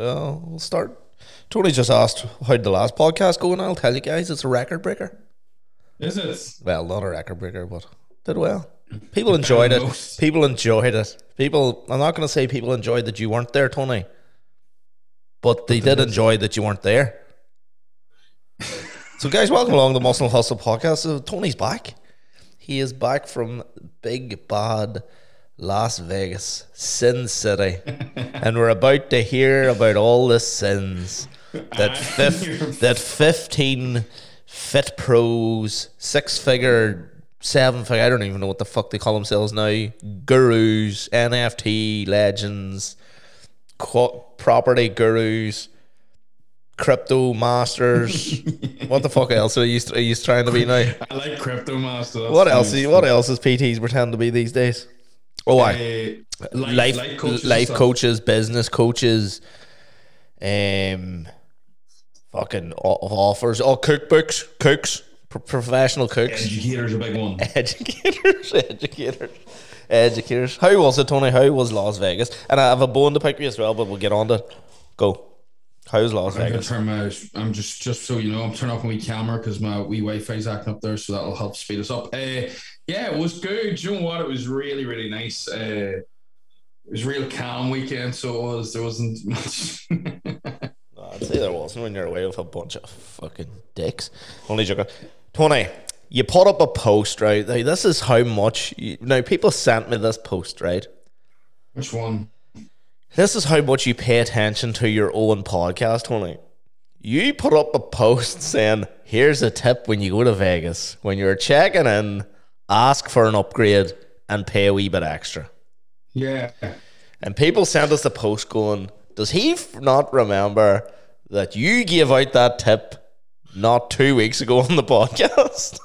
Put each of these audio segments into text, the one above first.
Uh, we'll start. Tony just asked how the last podcast go, and I'll tell you guys it's a record breaker. Is it? Well, not a record breaker, but did well. People enjoyed it. People enjoyed it. People. I'm not going to say people enjoyed that you weren't there, Tony, but they did enjoy that you weren't there. so, guys, welcome along the Muscle Hustle podcast. So, Tony's back. He is back from big bad Las Vegas, Sin City, and we're about to hear about all the sins that fif- that fifteen fit pros, six figure, seven figure. I don't even know what the fuck they call themselves now. Gurus, NFT legends, qu- property gurus. Crypto masters. what the fuck else are you, are you trying to be now? I like Crypto masters. What else? nice. What else is PTs pretend to be these days? Oh, I Uh, life life, coaches. coaches, and stuff. business coaches, um, fucking offers, oh cookbooks, cooks, pro- professional cooks, Educator's a big one. educators, educators, educators. How was it, Tony? How was Las Vegas? And I have a bone to pick you as well, but we'll get on to it. Go. How's Las I'm Vegas? turn my. I'm just just so you know, I'm turning off my wee camera because my wee Wi-Fi's acting up there, so that'll help speed us up. Uh, yeah, it was good. You know what? It was really really nice. Uh, it was a real calm weekend, so it was. There wasn't much. No, I'd say there wasn't when you're away with a bunch of fucking dicks. Only joking. Tony, you put up a post, right? Now, this is how much. You, now, people sent me this post, right? Which one? This is how much you pay attention to your own podcast, Tony. You put up a post saying, here's a tip when you go to Vegas. When you're checking in, ask for an upgrade and pay a wee bit extra. Yeah. And people sent us a post going, does he f- not remember that you gave out that tip not two weeks ago on the podcast?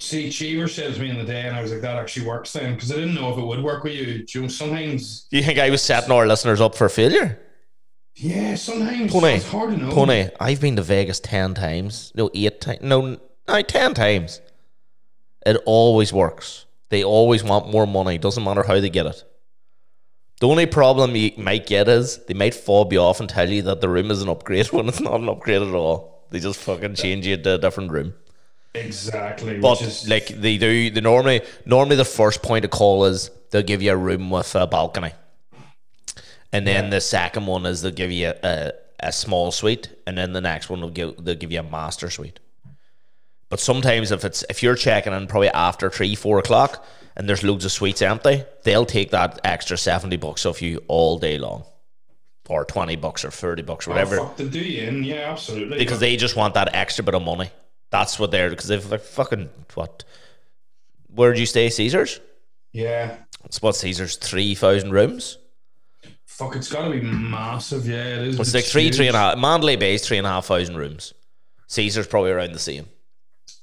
See, Cheever said to me in the day, and I was like, that actually works then, because I didn't know if it would work with you. Do you know, sometimes, Do you think I was setting our listeners up for failure? yeah, sometimes Tony, it's hard to know. Tony, I've been to Vegas 10 times. No, eight times. No, no, 10 times. It always works. They always want more money. Doesn't matter how they get it. The only problem you might get is they might fob you off and tell you that the room is an upgrade when it's not an upgrade at all. They just fucking change you to a different room. Exactly. But is, like they do, they normally normally the first point of call is they'll give you a room with a balcony, and then the second one is they'll give you a, a, a small suite, and then the next one will give they'll give you a master suite. But sometimes if it's if you're checking in probably after three four o'clock and there's loads of suites empty, they'll take that extra seventy bucks off you all day long, or twenty bucks or thirty bucks or whatever Oh, fuck, they do you in, yeah, absolutely. because they just want that extra bit of money. That's what they're because they've like fucking what? Where did you stay, Caesars? yeah, It's what Caesars three thousand rooms. fuck, it's got to be massive. Yeah, it is. It's like three, three and a half. Mandalay Bay's three and a half thousand rooms. Caesars probably around the same.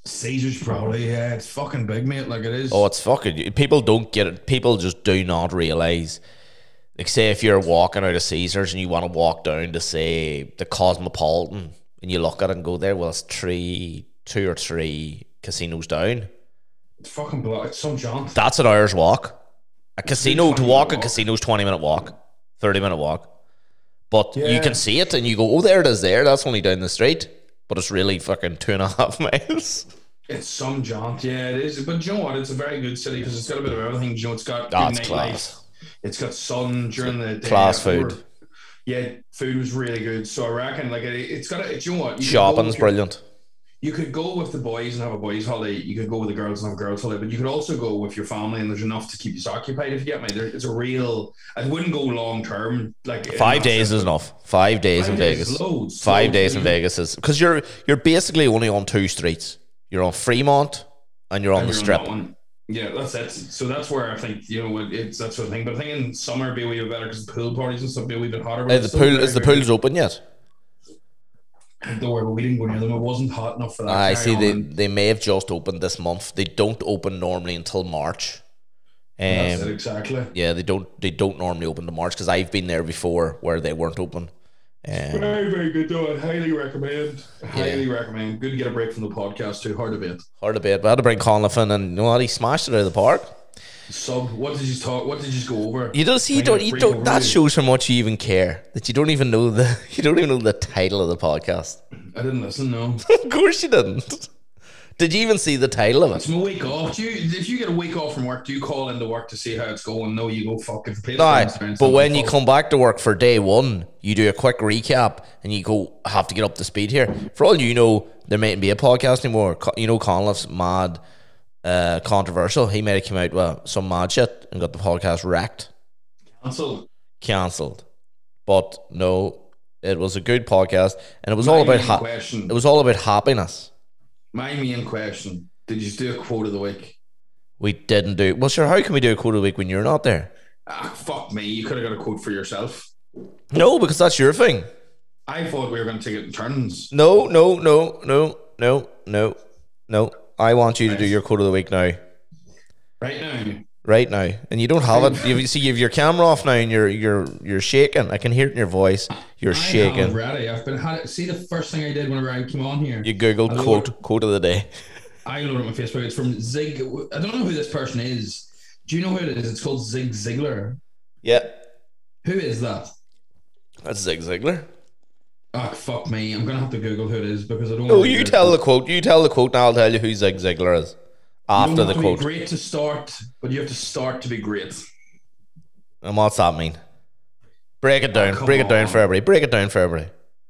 Caesars probably. Yeah, it's fucking big, mate. Like it is. Oh, it's fucking. People don't get it. People just do not realize. Like, say if you're walking out of Caesars and you want to walk down to say the Cosmopolitan, and you look at it and go there, well, it's three, two or three casinos down. It's fucking blood. It's some jaunt. That's an hour's walk. A casino to 20 walk a walk. casino's twenty minute walk, thirty minute walk. But you can see it and you go, oh, there it is. There, that's only down the street. But it's really fucking two and a half miles. It's some jaunt. Yeah, it is. But you know what? It's a very good city because it's got a bit of everything. You know, it's got Ah, good class. It's got sun during the day. Class food. Yeah, food was really good. So I reckon, like, it, it's got. A, you know what? You Shopping's brilliant. You could go with the boys and have a boys' holiday. You could go with the girls and have a girls' holiday. But you could also go with your family, and there's enough to keep you occupied. If you get me, there, it's a real. I wouldn't go long term. Like Five days sense, is enough. Five days Five in days Vegas. is loads. Five Loads. days in Vegas is because you're you're basically only on two streets. You're on Fremont and you're on And the you're strip. one. Yeah, that's it. So that's where I think you know it- it's that sort of thing. But I think in summer be a wee bit better because the pool parties and stuff be a wee bit hotter. Uh, the pool is the pool's open yet? Don't worry, we didn't go near them. It wasn't hot enough for that. I see. They they may have just opened this month. They don't open normally until March. That's Um, it exactly. Yeah, they don't. They don't normally open to March because I've been there before where they weren't open. Um, Very, very good though. I highly recommend. Highly recommend. Good to get a break from the podcast too. Hard a bit. hard a bit, but I had to bring Conliffe in, and you know what? He smashed it out of the park. Sub. What did you talk? What did you go over? You don't see. You don't. You don't. That shows how much you even care. That you don't even know the. You don't even know the title of the podcast. I didn't listen. No. Of course you didn't. Did you even see the title of It's it? my week off. Do you, if you get a week off from work, do you call into work to see how it's going? No, you go fuck it. Play the No, but when you come back to work for day one, you do a quick recap and you go have to get up to speed here. For all you know, there mightn't be a podcast anymore. You know, Conliffe's mad, uh, controversial. He might have come out with some mad shit and got the podcast wrecked, Cancelled. cancelled. But no, it was a good podcast, and it was all about ha- question. it was all about happiness. My main question: Did you do a quote of the week? We didn't do well. Sure, how can we do a quote of the week when you're not there? Ah, fuck me. You could have got a quote for yourself. No, because that's your thing. I thought we were going to take it in turns. No, no, no, no, no, no, no. I want you to do your quote of the week now, Right now, right now, and you don't have it. You see, you have your camera off now, and you're you're you're shaking. I can hear it in your voice. You're I shaking. ready. I've been had it. See the first thing I did whenever I came on here. You googled quote quote of the day. I loaded it on my Facebook. It's from Zig. I don't know who this person is. Do you know who it is? It's called Zig Ziglar. Yeah, Who is that? that's Zig Ziglar. Ah, fuck me. I'm gonna have to Google who it is because I don't. Wanna you tell the quote. You tell the quote, and I'll tell you who Zig Ziglar is after the have to quote. Be great to start, but you have to start to be great. And what's that mean? Break it down. Oh, Break it down on. for everybody. Break it down for everybody.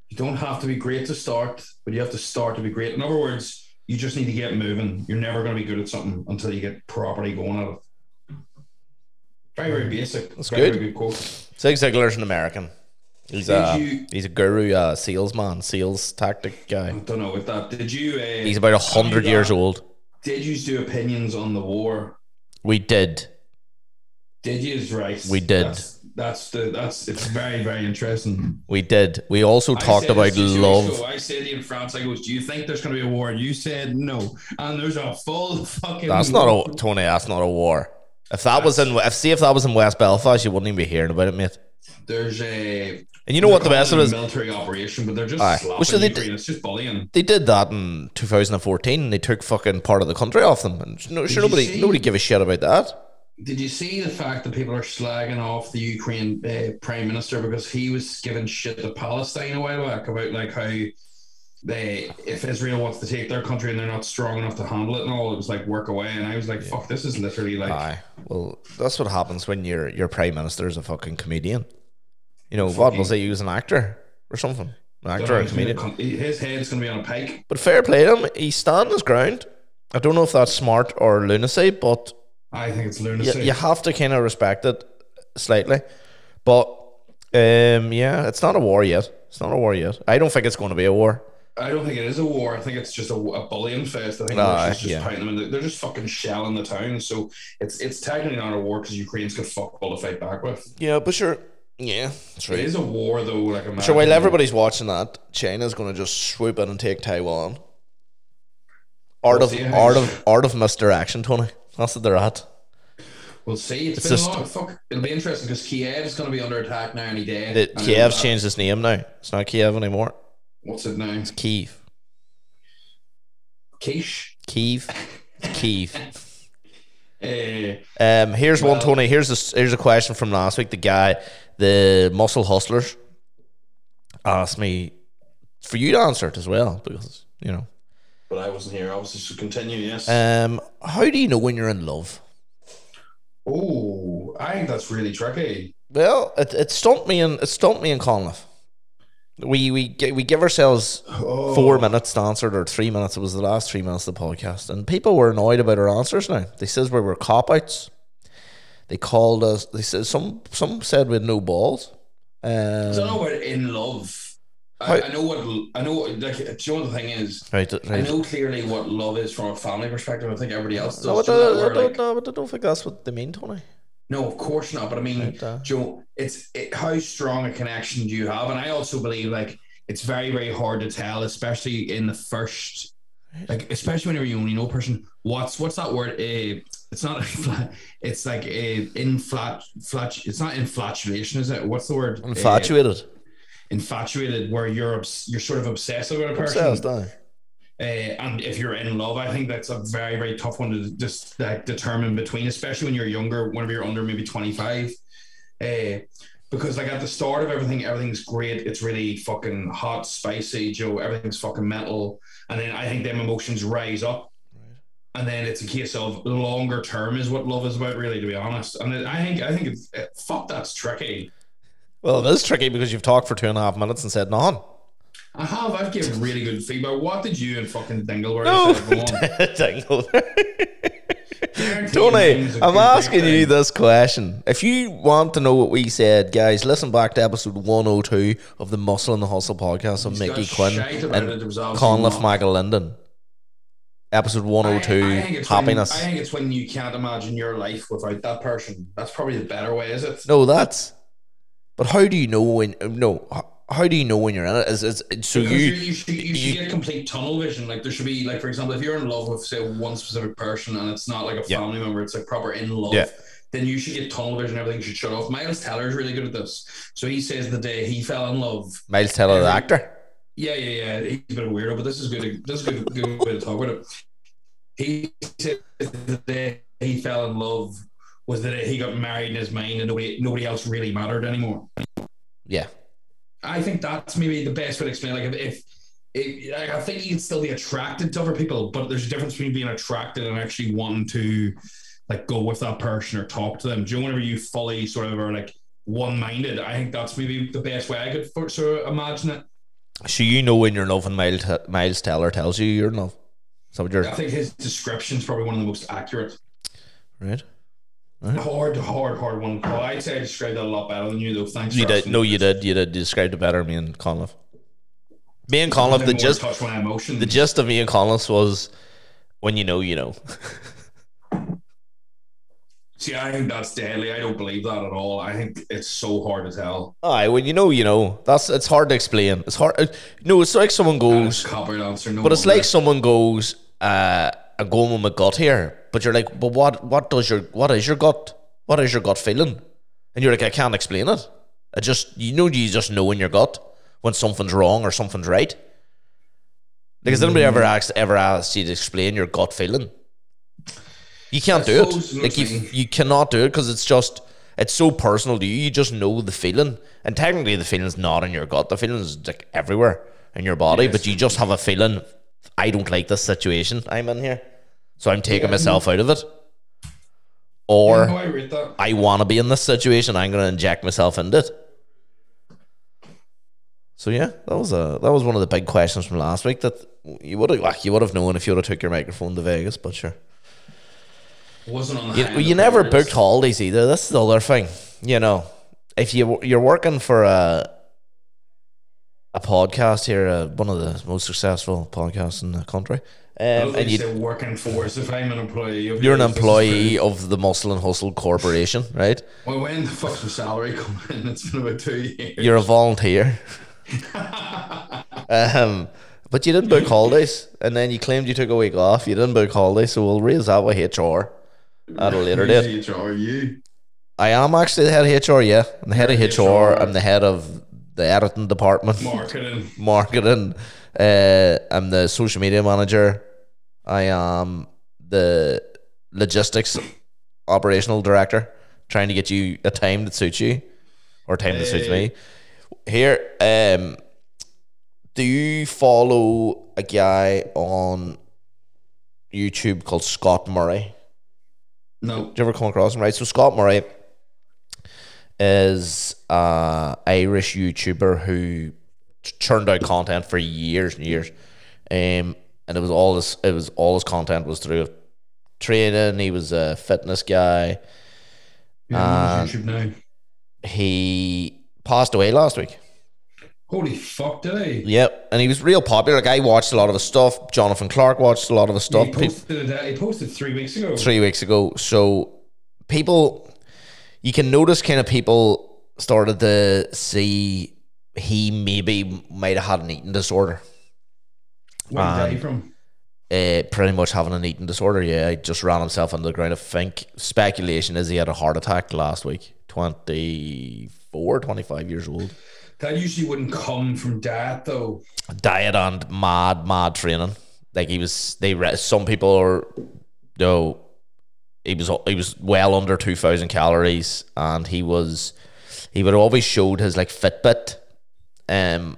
You don't have to be great to start, but you have to start to be great. In other words, you just need to get moving. You're never going to be good at something until you get properly going at it. Very, very basic. That's very, good. Very good quote. Zig Ziglar's an American. He's a you- he's a guru, uh, salesman, sales tactic guy. I don't know with that. Did you? Uh, He's about a hundred years old. Did you do opinions on the war? We did. Did you? Right. We did. That's, that's the. That's. It's very, very interesting. We did. We also talked about this two weeks love. I said in France, I goes, "Do you think there's going to be a war?" And you said no, and there's a full fucking. That's not a Tony. That's not a war. If that was in, if see if that was in West Belfast, you wouldn't even be hearing about it, mate. There's a. And you know what the best of it is? military operation, but they're just Aye. slapping so they Ukraine. did- It's just bullying. They did that in 2014. They took fucking part of the country off them, and no, sure nobody see- nobody give a shit about that. Did you see the fact that people are slagging off the Ukraine uh, prime minister because he was giving shit to Palestine a while back about like how they if Israel wants to take their country and they're not strong enough to handle it and all, it was like work away. And I was like, fuck, this is literally like Aye. Well, that's what happens when your your prime minister is a fucking comedian. You know what was he? He was an actor or something. An actor or he's gonna comedian. his head's gonna be on a pike. But fair play to him. He's standing his ground. I don't know if that's smart or lunacy, but I think it's you, lunacy. you have to kind of respect it slightly. But um, yeah, it's not a war yet. It's not a war yet. I don't think it's going to be a war. I don't think it is a war. I think it's just a, a bullying fest. I think Aye, Russia's just yeah. them. in the- They're just fucking shelling the town. So it's it's technically not a war because Ukraine's got fuck all to fight back with. Yeah, but sure. Yeah, that's It is a war though. Like a Sure, while everybody's watching that, China's going to just swoop in and take Taiwan. Art of We'll how art it- of art of misdirection, Tony. That's what they're at. We'll see. It's It's been just- a lot. of Fuck. It'll be interesting because Kiev is going to be under attack now any day. The, Kiev's changed its name now. It's not Kiev anymore. What's it now? Keith. Keish. Keith. Keith. Uh, Um, here's one, Well- Tony. Here's a here's a question from last week. The guy, the muscle hustlers, asked me for you to answer it as well because you know. but I wasn't here. Obviously, so continue. Yes. Um, how do you know when you're in love? oh, I think that's really tricky. Well, it, it stumped me and it stumped me in Conliffe. We we gi- we give ourselves Oh. four minutes to answer it, or three minutes. It was the last three minutes of the podcast, and people were annoyed about our answers. Now they says we were cop outs. They called us. They said some some said we had no balls. Um, I don't know what in love. I, I know what I know. What, like, do you know what the thing is? right, I know clearly what love is from a family perspective. I think everybody else does. No, I Do you know that I where, don't, like- no, but I don't think that's what they mean, Tony. No, of course not. But I mean, uh, Joe, it's it, how strong a connection do you have? And I also believe like it's very very hard to tell, especially in the first, like especially whenever you only know a person. What's what's that word? Uh, it's not. Flat, it's like a inflat flat. It's not infatuation, is it? What's the word? Uh, Infatuated. infatuated, where you're you're sort of obsessed with a person. Obsessed. Uh, and if you're in love, I think that's a very, very tough one to just like, determine between, especially when you're younger, whenever you're under maybe 25. Uh, because like at the start of everything, everything's great. It's really fucking hot, spicy, Joe. Everything's fucking metal, and then I think them emotions rise up, and then it's a case of longer term is what love is about, really, to be honest. And I think I think it's it, fuck that's tricky. Well, it is tricky because you've talked for two and a half minutes and said none. I have. I've given really good feedback. What did you and fucking Dingleberry No, say? Go on. Dingle. Tony, I'm asking you this question. If you want to know what we said, guys, listen back to episode 102 of the Muscle and the Hustle podcast of He's Mickey Quinn and it. There was obviously Conliffe not- Michael Linden. Episode 102, I- I think oh it's happiness. When, I think it's when you can't imagine your life without that person. That's probably the better way, is it? no, that's. But how do you know when? No, how do you know when you're in it? Is, is so you? you, should, you should get complete tunnel vision. Like there should be, like for example, if you're in love with say one specific person and it's not like a Yeah. family member, it's like proper in love. Yeah. Then you should get tunnel vision. Everything should shut off. Miles Teller is really good at this. So he says the day he fell in love. Miles Teller, the um, actor. Yeah, yeah, yeah. He's a bit of a weirdo, but this is good. This is a good, good way to talk about it. He said the day he fell in love was the day he got married in his mind, and nobody, nobody else really mattered anymore. Yeah, I think that's maybe the best way to explain. Like if, if, like, I think you can still be attracted to other people, but there's a difference between being attracted and actually wanting to like go with that person or talk to them. Do you know whenever you fully sort of are like one minded? I think that's maybe the best way I could for, sort of imagine it. so you know when you're in love and Miles, Miles Teller tells you you're in love. So you're I think his description is probably one of the most accurate. right. Hard, hard, hard one. Well, I'd say I described that a lot better than you, though. Thanks. You for did. No, you did. You did. You described it better. Me and Conliffe. Me and bit The gist. touch my emotions. The gist of me and Conliffe was, when you know, you know. See, I think that's deadly. I don't believe that at all. I think it's so hard to tell. Aye, when you know, you know. That's it's hard to explain. It's hard. uh, No, it's like someone goes, answer. No but it's like someone goes, uh, "I'm going with my gut here," but you're like, "But what? What does your? What is your gut? What is your gut feeling?" And you're like, "I can't explain it. I just, you know, you just know in your gut when something's wrong or something's right." Like, has anybody ever asked ever asked you to explain your gut feeling? You can't I do it. Like you, you cannot do it because it's just it's so personal to you. You just know the feeling, and technically the feeling's not in your gut. The feeling's like everywhere in your body, Yes. but you just have a feeling. I don't like this situation I'm in here, so I'm taking Yeah. myself out of it. Yeah, Or no, I. I want to be in this situation. I'm going to inject myself into it. So yeah, that was a that was one of the big questions from last week that you would have you would have known if you would have took your microphone to Vegas, but sure. Wasn't on the. You, you never booked holidays either. That's the other thing. You know, if you you're working for a a podcast here, uh, one of the most successful podcasts in the country, um, and think you say working for us. If I'm an employee, of you're an yours, this is employee of the Muscle and Hustle Corporation, right? Well, when the fuck's my salary coming in? It's been about two years. You're a volunteer. Um, but you didn't book holidays, and then you claimed you took a week off. You didn't book holidays, so we'll raise that with HR at a later date. HR, you? I am actually the head of HR, yeah. I'm the head of You're HR. HR. I'm the head of the editing department, Marketing. marketing. Uh, I'm the social media manager. I am the logistics operational director, trying to get you a time that suits you, or time that suits me. Here, um, do you follow a guy on YouTube called Scott Murray? No. Did you ever come across him? Right. So Scott Murray is a Irish YouTuber who churned out content for years and years, um, and it was all this. it was all his content was through training. He was a fitness guy. Yeah, YouTube now. He passed away last week. Holy fuck, did I? Yep, and he was real popular. Like I watched a lot of his stuff. Jonathan Clark watched a lot of his stuff. He posted, uh, he posted three weeks ago. three weeks ago. So people, you can notice kind of people started to see he maybe might have had an eating disorder. Where did um, he from? Uh, pretty much having an eating disorder. Yeah, he just ran himself into the ground. I think speculation is he had a heart attack last week. 24, 25 years old. That usually wouldn't come from diet, though. Diet and mad, mad training. like he was. They re- some people are, no, he was he was well under two thousand calories, and he was he would always showed his like Fitbit. Um,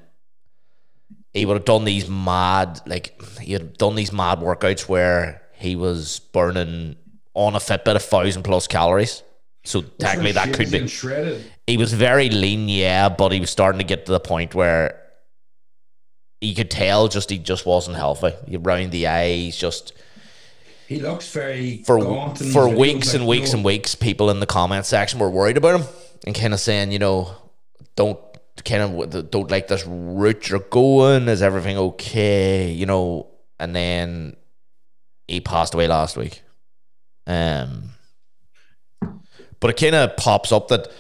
he would have done these mad like he had done these mad workouts where he was burning on a Fitbit a thousand plus calories. So technically, that could be shredded. He was very lean, yeah, but he was starting to get to the point where you could tell just he just wasn't healthy. Around the eyes, just He looks very for for weeks like, and weeks no- and weeks, people in the comment section were worried about him and kind of saying, you know, don't kind of don't like this route you're going. Is everything okay? You know, and then he passed away last week. Um, but it kind of pops up that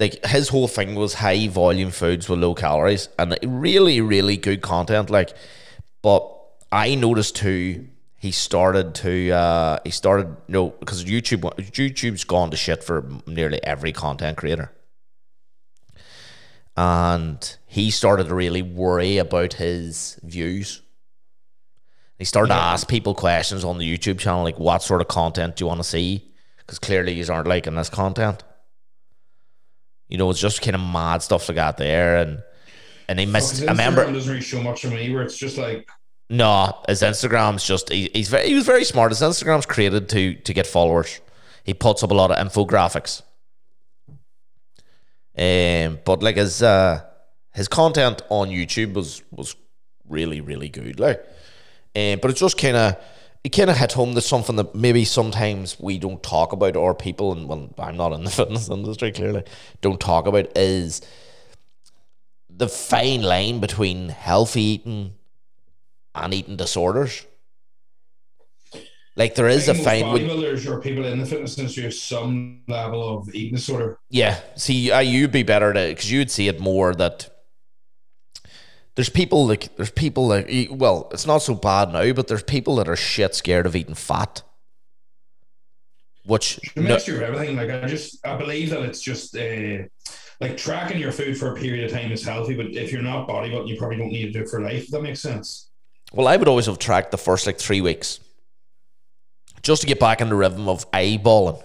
like his whole thing was high volume foods with low calories and really really good content. Like, but I noticed too. He started to uh, he started you know because YouTube YouTube's gone to shit for nearly every content creator, and he started to really worry about his views. He started to ask people questions on the YouTube channel, like what sort of content do you want to see? Because clearly you aren't liking this content. You know, it's just kind of mad stuff like that there, and and he missed. I remember Instagram doesn't really show much of me where it's just like no, his Instagram's just he, he's very he was very smart. His Instagram's created to to get followers. He puts up a lot of infographics. Um, but like his uh his content on YouTube was was really really good. Like, um, but it just kind of it kind of hit home that something that maybe sometimes we don't talk about or people and well I'm not in the fitness industry clearly don't talk about is the fine line between healthy eating and eating disorders. Like there is a fine. bodybuilders or people in the fitness industry have some level of eating disorder. Yeah, see, uh, you'd be better to because you'd see it more that there's people like there's people like well, it's not so bad now, but there's people that are shit scared of eating fat. Which A no, mixture of everything. Like I just I believe that it's just uh, like tracking your food for a period of time is healthy, but if you're not bodybuilding, you probably don't need to do it for life. If that makes sense. well, I would always have tracked the first like three weeks just to get back in the rhythm of eyeballing.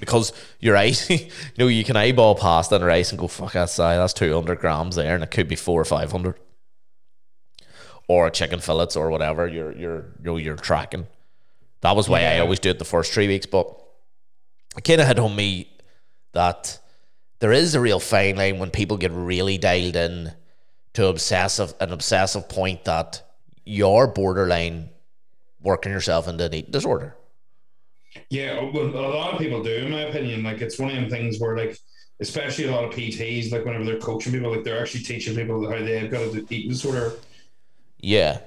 Because your ice, you know, you can eyeball past on rice and go, fuck, that's, uh, that's 200 grams there, and it could be four or 500. Or chicken fillets or whatever you're, you're, you know, you're tracking. That was why I always do it the first three weeks, but it kind of hit on me that there is a real fine line when people get really dialed in to obsessive an obsessive point that you're borderline working yourself into an eating disorder. Yeah, well, a lot of people do, in my opinion. Like it's one of them things where, like, especially a lot of PTs, like whenever they're coaching people, like they're actually teaching people how they've got a eating disorder. Yeah.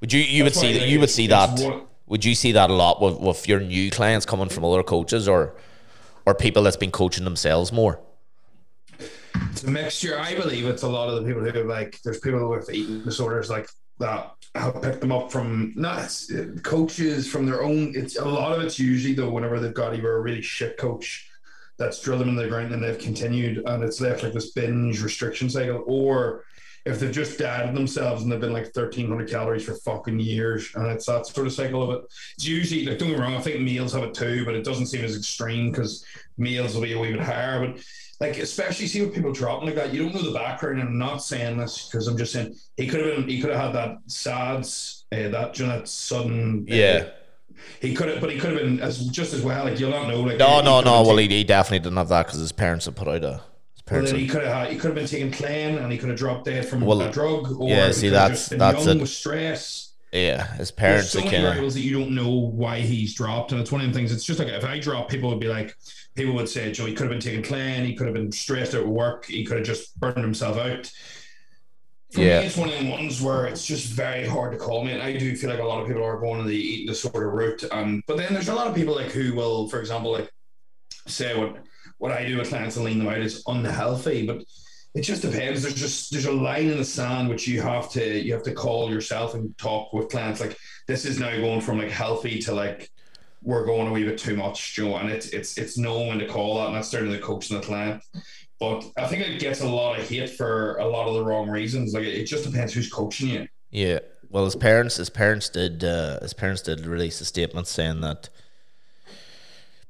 Would you you would see that you would see that one- would you see that a lot with, with your new clients coming from other coaches or or people that's been coaching themselves more? It's a mixture. I believe it's a lot of the people who like. There's people with eating disorders like that have picked them up from not coaches from their own. It's a lot of it's usually though whenever they've got either a really shit coach that's drilled them in the ground and they've continued and it's left like this binge restriction cycle, or if they've just dieted themselves and they've been like 1300 calories for fucking years and it's that sort of cycle of it. It's usually like don't get me wrong, I think meals have it too, but it doesn't seem as extreme because meals will be a wee bit higher, but like especially see what people dropping like that. You don't know the background. And I'm not saying this because I'm just saying he could have been. He could have had that SADS, uh, that you know, that sudden. uh, Yeah. he could have, but he could have been as just as well. Like you'll not know. Like No, he- no, he no. Well, he, he definitely didn't have that because his parents had put out a. Well, parents then he could have had, he could have been taking clean and he could have dropped dead from Well, a drug. Or yeah, see, that's- just been that's young it. with stress. Yeah, There's parents so many variables that you don't know why he's dropped, and it's one of the things. It's just like if I drop, people would be like, people would say, Joe, he could have been taking clean, he could have been stressed out at work, he could have just burned himself out. For Yeah. me, it's one of the ones where it's just very hard to call me. And I do feel like a lot of people are going the eating disorder route. Um, but then there's a lot of people like who will, for example, like say what what I do with clients and lean them out is unhealthy, but it just depends. There's just there's a line in the sand which you have to you have to call yourself and talk with clients. Like this is now going from like healthy to like we're going a wee bit too much, Joe. And it's it's it's knowing when to call that, and that's certainly the coach and the client. But I think it gets a lot of hate for a lot of the wrong reasons. Like it, it just depends who's coaching you. Yeah. well, his parents, his parents did, uh, his parents did release a statement saying that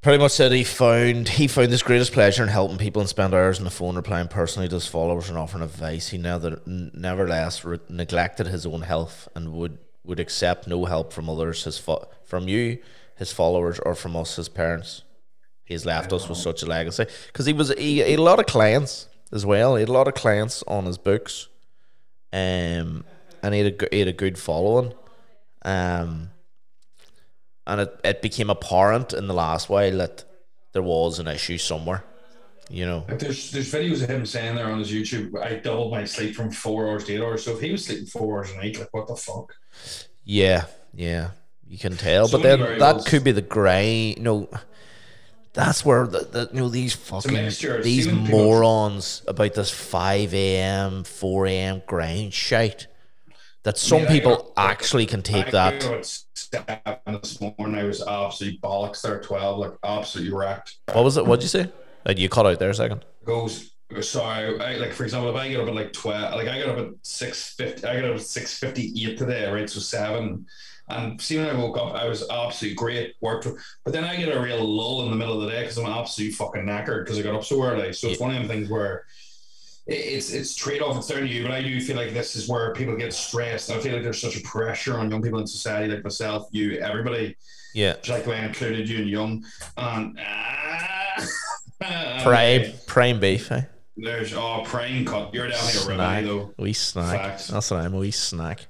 pretty much said he found he found his greatest pleasure in helping people and spend hours on the phone replying personally to his followers and offering advice. He never, nevertheless re- neglected his own health and would would accept no help from others, his fo- from you, his followers, or from us, his parents. He's left us with such a legacy because he was he, he had a lot of clients as well. He had a lot of clients on his books, um, and he had a, he had a good following, um, and it, it became apparent in the last while that there was an issue somewhere, you know. Like there's there's videos of him saying there on his YouTube, I doubled my sleep from four hours to eight hours. So if he was sleeping four hours a night, like what the fuck? Yeah, yeah, you can tell. So but then many that could be the grind. You know, that's where the, the you know these fucking these morons about this five a.m. four a.m. grind shite. That some Yeah, people got- actually can take that. seven this morning. I was absolutely bollocks there. at Twelve, like absolutely wrecked. What was it? What'd you say? Uh, you cut out there a second. Goes. Sorry, I, like for example, if I get up at like twelve, like I got up at six fifty. I got up at six fifty eight today, right? So seven. And see, when I woke up, I was absolutely great, worked. But then I get a real lull in the middle of the day because I'm absolutely fucking knackered because I got up so early. So it's one of them things where it's it's trade off. It's down to you, but I do feel like this is where people get stressed. I feel like there's such a pressure on young people in society, like myself, you, everybody. Yeah, Just like the way I included you and young. And ah, prime prime beef. Eh? There's oh prime cut. You're definitely a Snack. though. We snack. Facts. That's what I'm. A wee snack.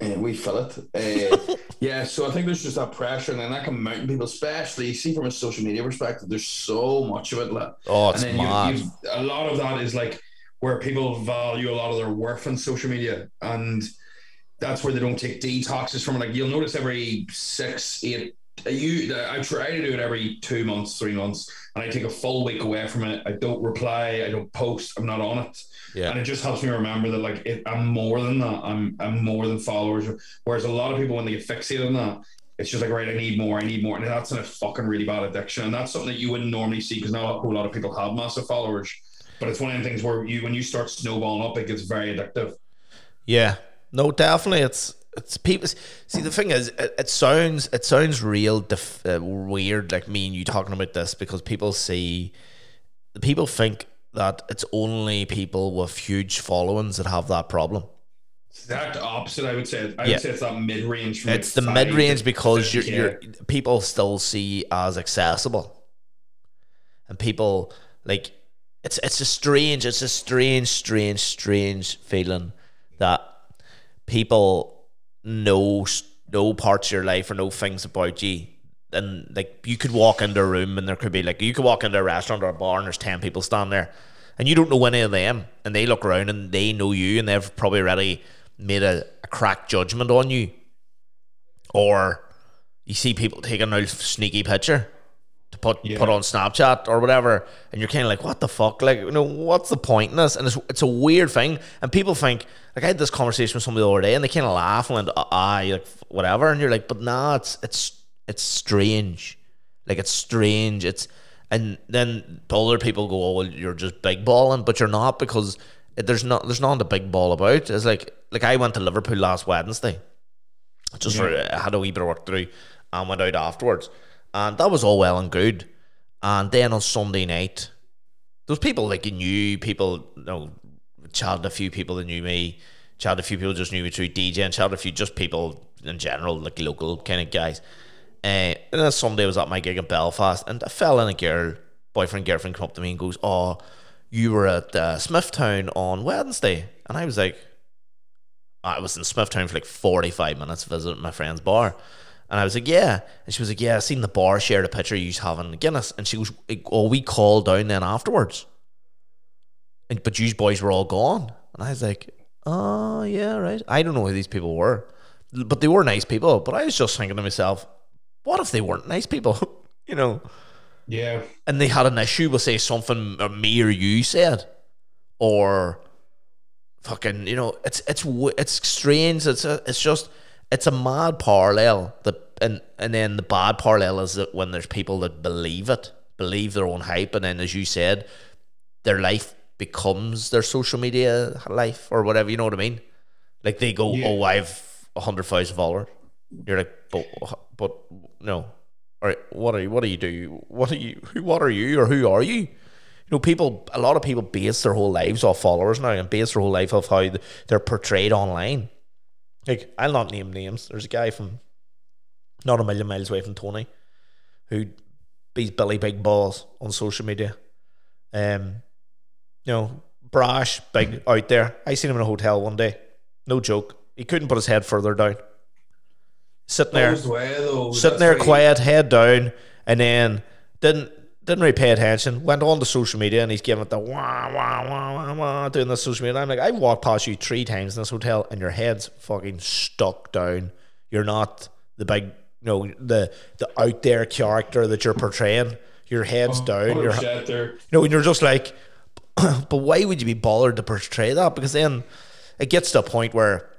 And we fill it. Uh, yeah, so I think there's just that pressure, and then that can mountain people, especially you see from a social media perspective. There's so much of it. Like, Oh, and then mad. you, you, a lot of that is like where people value a lot of their worth on social media, and that's where they don't take detoxes from it. Like you'll notice every six, eight. You, I try to do it every two months, three months, and I take a full week away from it. I don't reply, I don't post, I'm not on it, yeah. and it just helps me remember that like it, I'm more than that. I'm I'm more than followers. Whereas a lot of people when they get fixated on that, it's just like right, I need more, I need more, and that's in a fucking really bad addiction, and that's something that you wouldn't normally see because not a whole lot of people have massive followers. But it's one of the things where you when you start snowballing up, it gets very addictive. Yeah, no, definitely. It's it's people. See, the thing is, it, it sounds it sounds real def, uh, weird, like me and you talking about this because people see, people think that it's only people with huge followings that have that problem. Exact opposite, I would say. I Yeah. would say it's that mid range. It's the mid range because you're, you're people still see as accessible, and people like it's it's a strange, it's a strange, strange, strange feeling that people know know parts of your life or know things about you. And like you could walk into a room and there could be like you could walk into a restaurant or a bar and there's ten people standing there, and you don't know any of them, and they look around and they know you and they've probably already made a, a cracked judgment on you, or you see people taking a sneaky picture to put Yeah. put on Snapchat or whatever, and you're kind of like, what the fuck? Like, you know, what's the point in this? And it's it's a weird thing, and people think like I had this conversation with somebody the other day, and they kind of laugh and went, ah, like whatever, and you're like, but nah, it's it's it's strange, like it's strange, it's. And then other people go, "Oh, well, you're just big balling," but you're not because it, there's not there's not a big ball about. It's like like I went to Liverpool last Wednesday, just for I had a wee bit of work through, and went out afterwards, and that was all well and good. And then on Sunday night, there was people like you knew people, you know, chatted a few people that knew me, chatted a few people just knew me through DJ, and chatted a few just people in general, like local kind of guys. Uh, and then Sunday was at my gig in Belfast, and a fella and a girl, boyfriend, girlfriend, come up to me and goes, "Oh, you were at uh, Smithtown on Wednesday," and I was like, I was in Smithtown for like forty five minutes visiting my friend's bar. And I was like, yeah. And she was like, yeah, I seen the bar shared a picture of you having Guinness. And she goes, oh, we called down then afterwards. And, but you boys were all gone. And I was like, oh, yeah, right. I don't know who these people were. But they were nice people. But I was just thinking to myself, what if they weren't nice people? you know? Yeah. and they had an issue with say something or me or you said, or fucking you know it's it's it's strange. It's a, it's just it's a mad parallel. The and and then the bad parallel is that when there's people that believe it, believe their own hype, and then as you said, their life becomes their social media life or whatever. You know what I mean? Like they go, Yeah. oh, I've a hundred thousand followers. You're like, but but no. All right, what are you? What do you do? What are you? Who? What are you? Or who are you? You know, people. A lot of people base their whole lives off followers now, and base their whole life off how they're portrayed online. Like, I'll not name names. There's a guy from not a million miles away from Tony who beats Billy Big Balls on social media. Um, you know, brash, big out there. I seen him in a hotel one day. No joke. He couldn't put his head further down. Sitting there, Way, sitting that's there quiet, head down, and then didn't didn't really pay attention. Went on to social media and he's giving it the wah wah wah wah wah doing the social media. And I'm like, I've walked past you three times in this hotel, and your head's fucking stuck down. You're not the big, you know, the the out there character that you're portraying. Your head's oh, down. Oh, you're a there. you know, and you're just like, but why would you be bothered to portray that? Because then it gets to a point where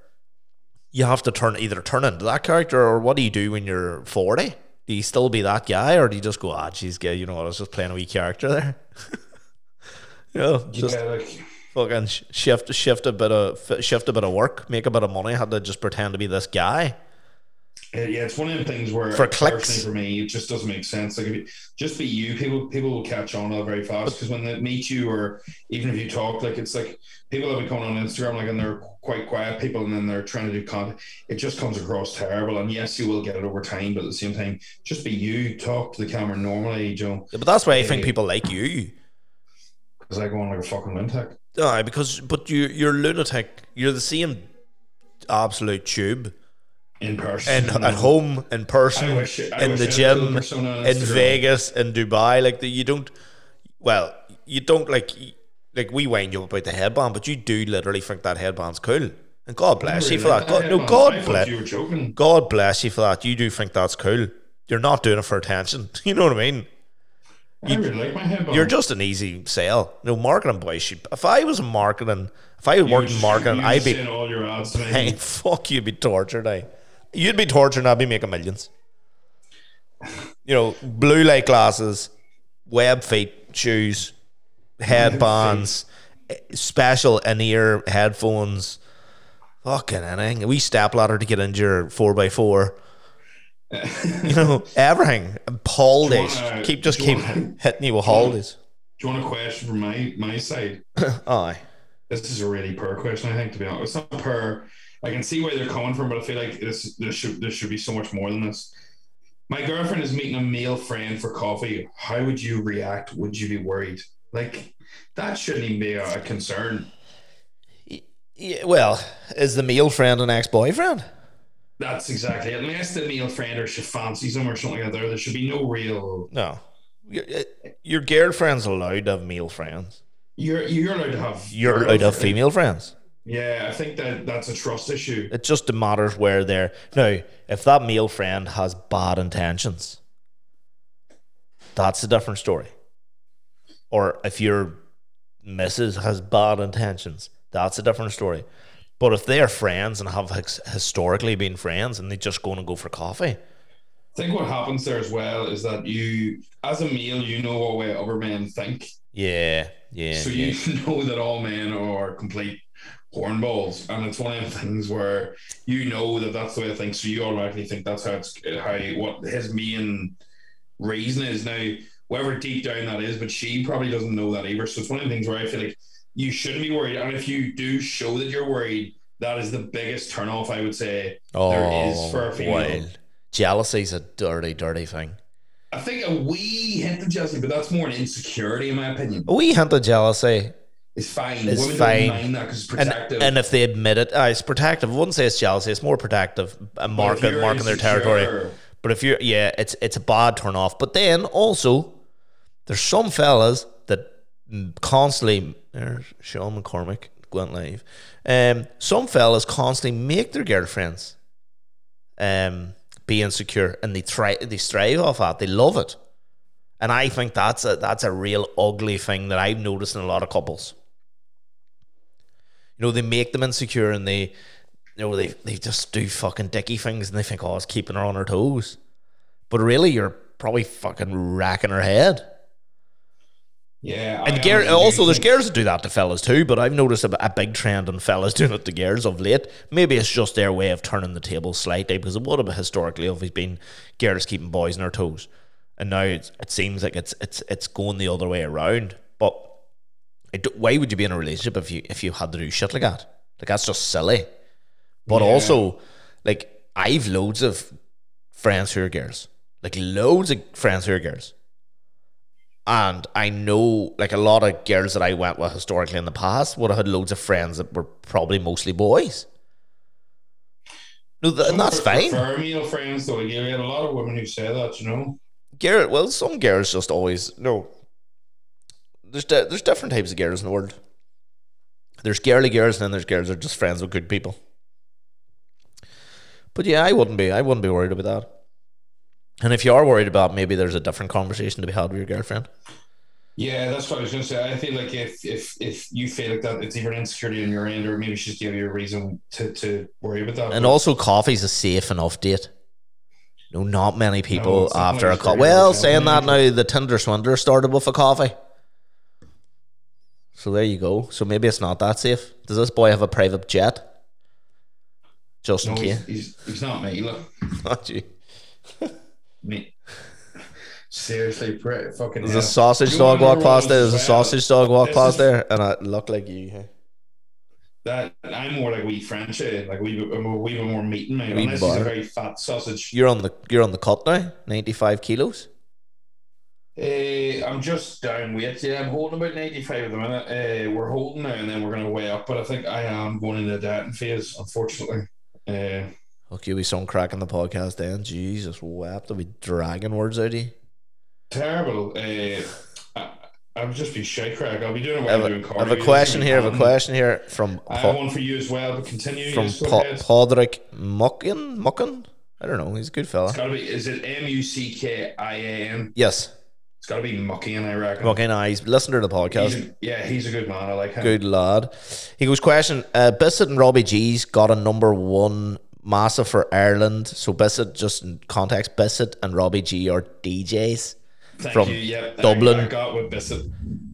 you have to turn either turn into that character or what do you do when you're 40? Do you still be that guy or do you just go, ah, geez, gay, you know what, I was just playing a wee character there? you know, just yeah, like fucking shift, shift a bit of, shift a bit of work, make a bit of money, had to just pretend to be this guy. Uh, yeah, it's one of the things where For personally clicks. for me, it just doesn't make sense. Like if you just be you, people people will catch on to very fast because when they meet you or even if you talk, like it's like people that be coming on Instagram like and they're quite quiet people and then they're trying to do content. It just comes across terrible. And yes, you will get it over time, but at the same time, just be you. Talk to the camera normally, Joe. Yeah, but that's why I think people like you. Because I go on like a fucking lunatic. Aye, because but you you're lunatic. You're the same absolute tube. In person. and at home in I person wish- I in the I gym cool persona on in Vegas in Dubai like the, you don't well you don't like like we wind you up about the headband but you do literally think that headband's cool and God bless you for that God, no God bless You were joking. God bless you for that you do think that's cool you're not doing it for attention you know what I mean I really like my headband. you're just an easy sell no marketing boy should, if I was marketing if I worked in marketing I'd be all your ads. Hey, fuck, you'd be tortured. Eh? You'd be tortured, and I'd be making millions. You know, blue light glasses, web feet, shoes, headbands, special in ear headphones, fucking anything. We step ladder to get into your 4x4. you know, everything. Holidays. wanna- keep just keep wanna- hitting you with holidays. Do you want a question from my my side? Aye. This is a really per question, I think, to be honest. It's not per. I can see where they're coming from, but I feel like this there should there should be so much more than this. My girlfriend is meeting a male friend for coffee. How would you react? Would you be worried? Like that shouldn't even be a, a concern. Yeah, well, is the male friend an ex boyfriend? That's exactly it. Unless the male friend or she fancies him or something like that, there, should be no real. No. Your, eh, your girlfriend's allowed to have male friends. You're you're allowed to have. You're allowed to have female friends. Yeah, I think that that's a trust issue. It just matters where they're. Now, if that male friend has bad intentions, that's a different story. Or if your missus has bad intentions, that's a different story. But if they are friends and have historically been friends and they just go and go for coffee, I think what happens there as well is that you, as a male, you know what way other men think. yeah, yeah. so yeah. you know that all men are complete hornballs, and it's one of the things where you know that that's the way I think. So you automatically think that's how it's how what his main reason is now. Whatever deep down that is, but she probably doesn't know that either. So it's one of the things where I feel like you shouldn't be worried, and if you do show that you're worried, that is the biggest turnoff I would say oh, there is oh, for a female. Oh, wild. Jealousy's a dirty, dirty thing. I think a wee hint of jealousy, but that's more an insecurity, in my opinion. A wee hint of jealousy, It's fine. It's Women fine. don't mind that it's and, protective. and if they admit it, uh, it's protective. I wouldn't say it's jealousy; it's more protective, and But if marking their territory. But if you're, yeah, it's it's a bad turn off. But then also, there's some fellas that constantly. There's Sean McCormick went live. Um, some fellas constantly make their girlfriends, um, be insecure, and they try they strive off that. They love it, and I think that's a that's a real ugly thing that I've noticed in a lot of couples. You know, they make them insecure, and they, you know, they they just do fucking dicky things, and they think, oh, it's keeping her on her toes, but really, you're probably fucking racking her head. Yeah, And I gear, also, there's girls that do that to fellas too, but I've noticed a, a big trend in fellas doing it to girls of late. Maybe it's just their way of turning the table slightly because it would have historically always been girls keeping boys on their toes, and now it's, it seems like it's it's it's going the other way around. But why would you be in a relationship if you if you had to do shit like that? Like that's just silly. But Yeah. also, like I've loads of friends who are girls, like loads of friends who are girls. And I know, like a lot of girls that I went with historically in the past would have had loads of friends that were probably mostly boys. No, th- and that's Some fine. prefer male friends though. You get a lot of women who say that, you know. Girl, well, some girls just always no. There's di- there's different types of girls in the world. There's girly girls, and then there's girls that are just friends with good people. But yeah, I wouldn't be. I wouldn't be worried about that. And if you are worried about, maybe there's a different conversation to be had with your girlfriend. Yeah, that's what I was gonna say. I feel like if if if you feel like that, it's either an insecurity on your end, or maybe she's giving you a reason to to worry about that. And also, coffee's a safe enough date. No, not many people not after a coffee. Well, saying that now, the Tinder swindler started with a coffee. So there you go. So maybe it's not that safe. Does this boy have a private jet? Just in case. he's, he's he's not me. Look, Not you. me. Seriously, pre- fucking. There's hell. a sausage You dog walk past there. There's a sausage dog walk past is- there, and I look like you. That I'm more like wee French, eh? like we we bit more meat. Wee Unless he's a very fat sausage. You're on the you're on the cut now. Ninety five kilos. Uh, I'm just down weight. Yeah, I'm holding about 95 at the minute. Uh, we're holding now, and then we're going to weigh up. But I think I am going into the dieting phase, unfortunately. Uh, Look, you'll be some crack in the podcast then. Jesus, wept. I'll be dragging words out of you. terrible. Uh, I, I'll just be shy crack. I'll be doing it I have doing I have a question here. I have a Um, question here from I have one for you as well, but continue. from pa- Podrick Muckin. Muckin. I don't know. He's a good It's fella. got to be, is it M U C K I A N? Yes, It's got to be Muckian, I reckon. Muckin. Eyes. Listen to the He's podcast. a, yeah, he's a good man. I like him. Good lad. He goes, question. Uh, Bissett and Robbie G's got a number one massive for Ireland. So Bissett, just in context, Bissett and Robbie G are DJs. Thank from you. Yeah, I- Dublin. I, got with Bissett.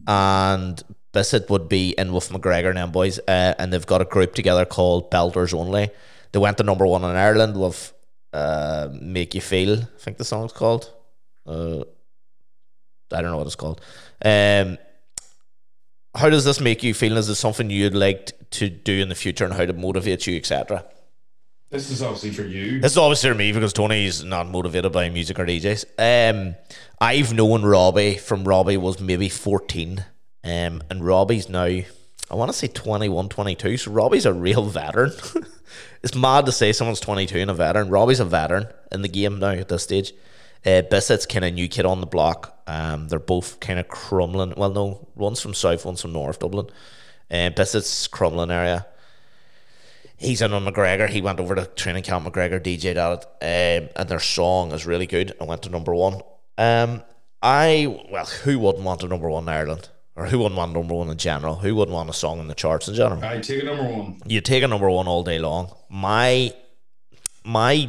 and Bissett would be in with McGregor and them boys, uh, and they've got a group together called Belters Only. They went to number one in Ireland with uh, "Make You Feel." I think the song's called. Uh, I don't know what it's called. Um, how does this make you feel? Is this something you'd like to do in the future, and how to motivate you, etc.? This is obviously for you. This is obviously for me because Tony's not motivated by music or DJs. Um, I've known Robbie from Robbie was maybe 14. Um, and Robbie's now, I want to say 21, 22. So Robbie's a real veteran. it's mad to say someone's 22 and a veteran. Robbie's a veteran in the game now at this stage. Uh, Bissett's kind of new kid on the block. Um, they're both kind of Crumlin. Well, no, one's from South, one's from North Dublin. Uh, Bissett's Crumlin area he's in on McGregor. He went over to training camp McGregor, DJ'd at it, um, and their song is really good. I went to number one. Um, I well, who wouldn't want a number one in Ireland, or who wouldn't want number one in general? Who wouldn't want a song in the charts in general? I take a number one. You take a number one all day long. My, my,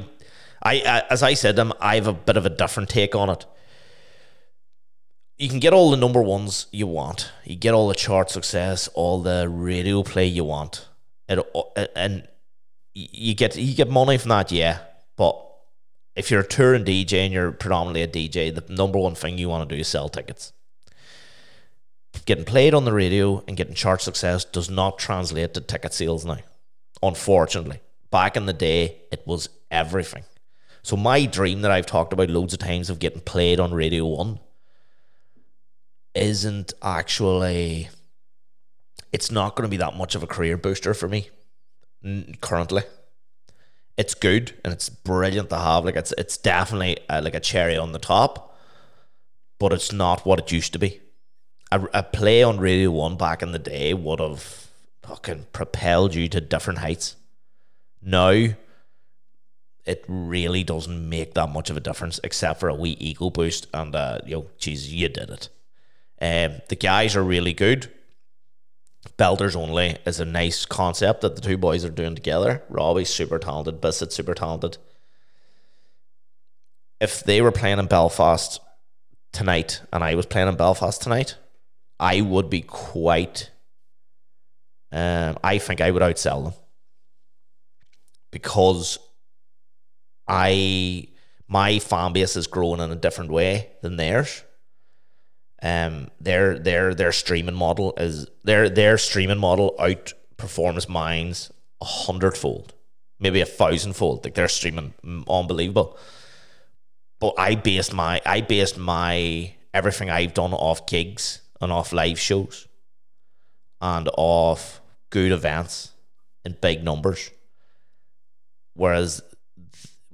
I, I as I said, them I have a bit of a different take on it. You can get all the number ones you want. You get all the chart success, all the radio play you want, and and you get you get money from that, yeah. But if you're a touring DJ and you're predominantly a DJ, the number one thing you want to do is sell tickets. Getting played on the radio and getting chart success does not translate to ticket sales now. Unfortunately, back in the day, it was everything. So my dream that I've talked about loads of times of getting played on Radio One isn't actually. It's not going to be that much of a career booster for me currently. It's good and it's brilliant to have. Like it's it's definitely uh, like a cherry on the top, but it's not what it used to be. A, a play on Radio One back in the day would have fucking propelled you to different heights. Now, it really doesn't make that much of a difference, except for a wee ego boost and uh, you know, geez, you did it. Um, the guys are really good. Belters only is a nice concept that the two boys are doing together. Robbie's super talented, Bissett's super talented. If they were playing in Belfast tonight and I was playing in Belfast tonight, I would be quite. Um, I think I would outsell them because I my fan base is growing in a different way than theirs. Um, their their their streaming model is their their streaming model outperforms mine's a hundredfold, maybe a thousandfold. Like they're streaming unbelievable. But I based my I based my everything I've done off gigs and off live shows and off good events in big numbers. Whereas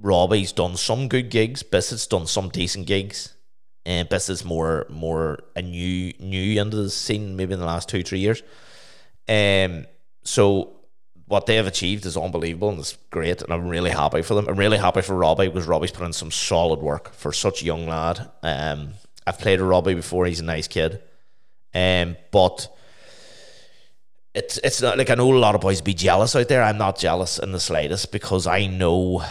Robbie's done some good gigs, Bissett's done some decent gigs, and Bissett's more more a new new into the scene maybe in the last two three years. Um, so what they have achieved is unbelievable and it's great, and I'm really happy for them. I'm really happy for Robbie because Robbie's put in some solid work for such a young lad. Um, I've played with Robbie before; he's a nice kid. Um, but it's it's not like I know a lot of boys be jealous out there. I'm not jealous in the slightest because I know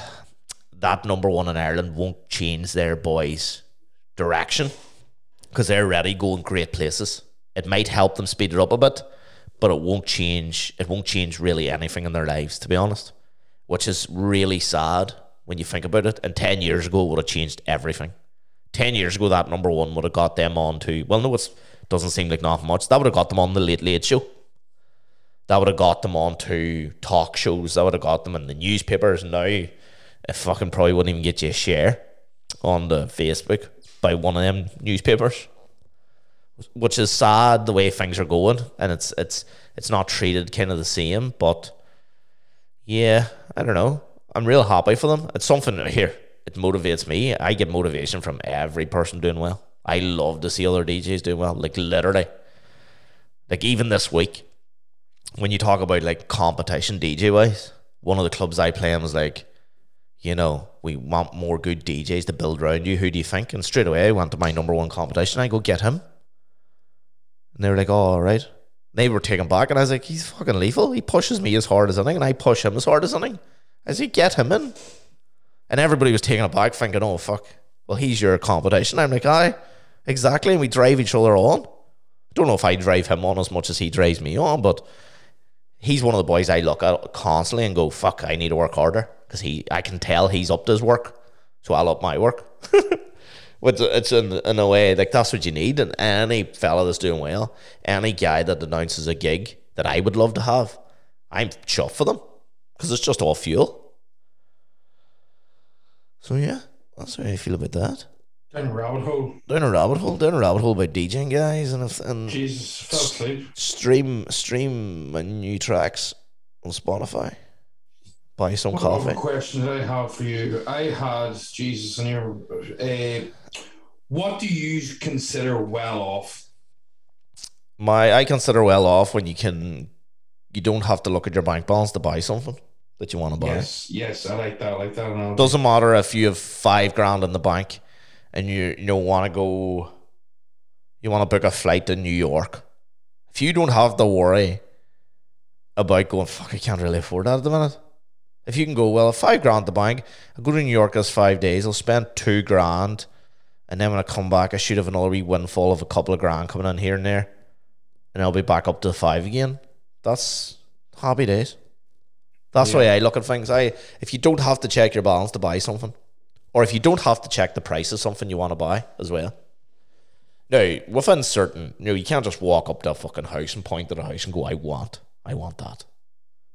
that number one in Ireland won't change their boys' direction because they're already going great places. It might help them speed it up a bit, but it won't change. It won't change really anything in their lives, to be honest. Which is really sad when you think about it. And ten years ago, would have changed everything. Ten years ago, that number one would have got them on to well, no, it doesn't seem like not much. That would have got them on the Late Late Show that would have got them onto talk shows. That would have got them in the newspapers. Now, it fucking probably wouldn't even get you a share on the Facebook by one of them newspapers, which is sad the way things are going, and it's it's it's not treated kind of the same. But yeah, I don't know. I'm real happy for them. It's something here. It motivates me. I get motivation from every person doing well. I love to see other DJs doing well. Like literally, like even this week when you talk about like competition DJ wise, one of the clubs I play in was like, you know, we want more good DJs to build around you. Who do you think? And straight away I went to my number one competition. I go get him. And they were like, oh, all right. They were taken back, and I was like, he's fucking lethal. He pushes me as hard as anything, and I push him as hard as anything. I said, get him in. And everybody was taken aback, thinking, oh, fuck. Well, he's your competition. I'm like, aye, exactly. And we drive each other on. I don't know if I drive him on as much as he drives me on, but he's one of the boys I look at constantly and go, "Fuck, I need to work harder," because he, I can tell he's up to his work, so I'll up my work. Which it's in, in a way like that's what you need, and any fella that's doing well, any guy that announces a gig that I would love to have, I'm chuffed for them because it's just all fuel. So yeah, that's how I feel about that. Down a rabbit hole. Down a rabbit hole. Down a rabbit hole by DJing guys and and Jesus, fell asleep. stream stream my new tracks on Spotify. Buy some What coffee. question did I have for you? I had Jesus in your. Uh, what do you consider well off? My I consider well off when you can you don't have to look at your bank balance to buy something that you want to buy. Yes, yes, I like that. I like that. Doesn't matter if you have five grand in the bank and you you don't want to go you want to book a flight to New York. If you don't have to worry about going, fuck, I can't really afford that at the minute. If you can go, well, five grand the bank, I go to New York as five days, I'll spend two grand, and then when I come back, I should have another wee windfall of a couple of grand coming in here and there, and I'll be back up to five again. That's happy days. That's the way I look at things. I if you don't have to check your balance to buy something, or if you don't have to check the price of something you want to buy as well. Now, within certain, you know, you can't just walk up to a fucking house and point at a house and go, "I want, I want that."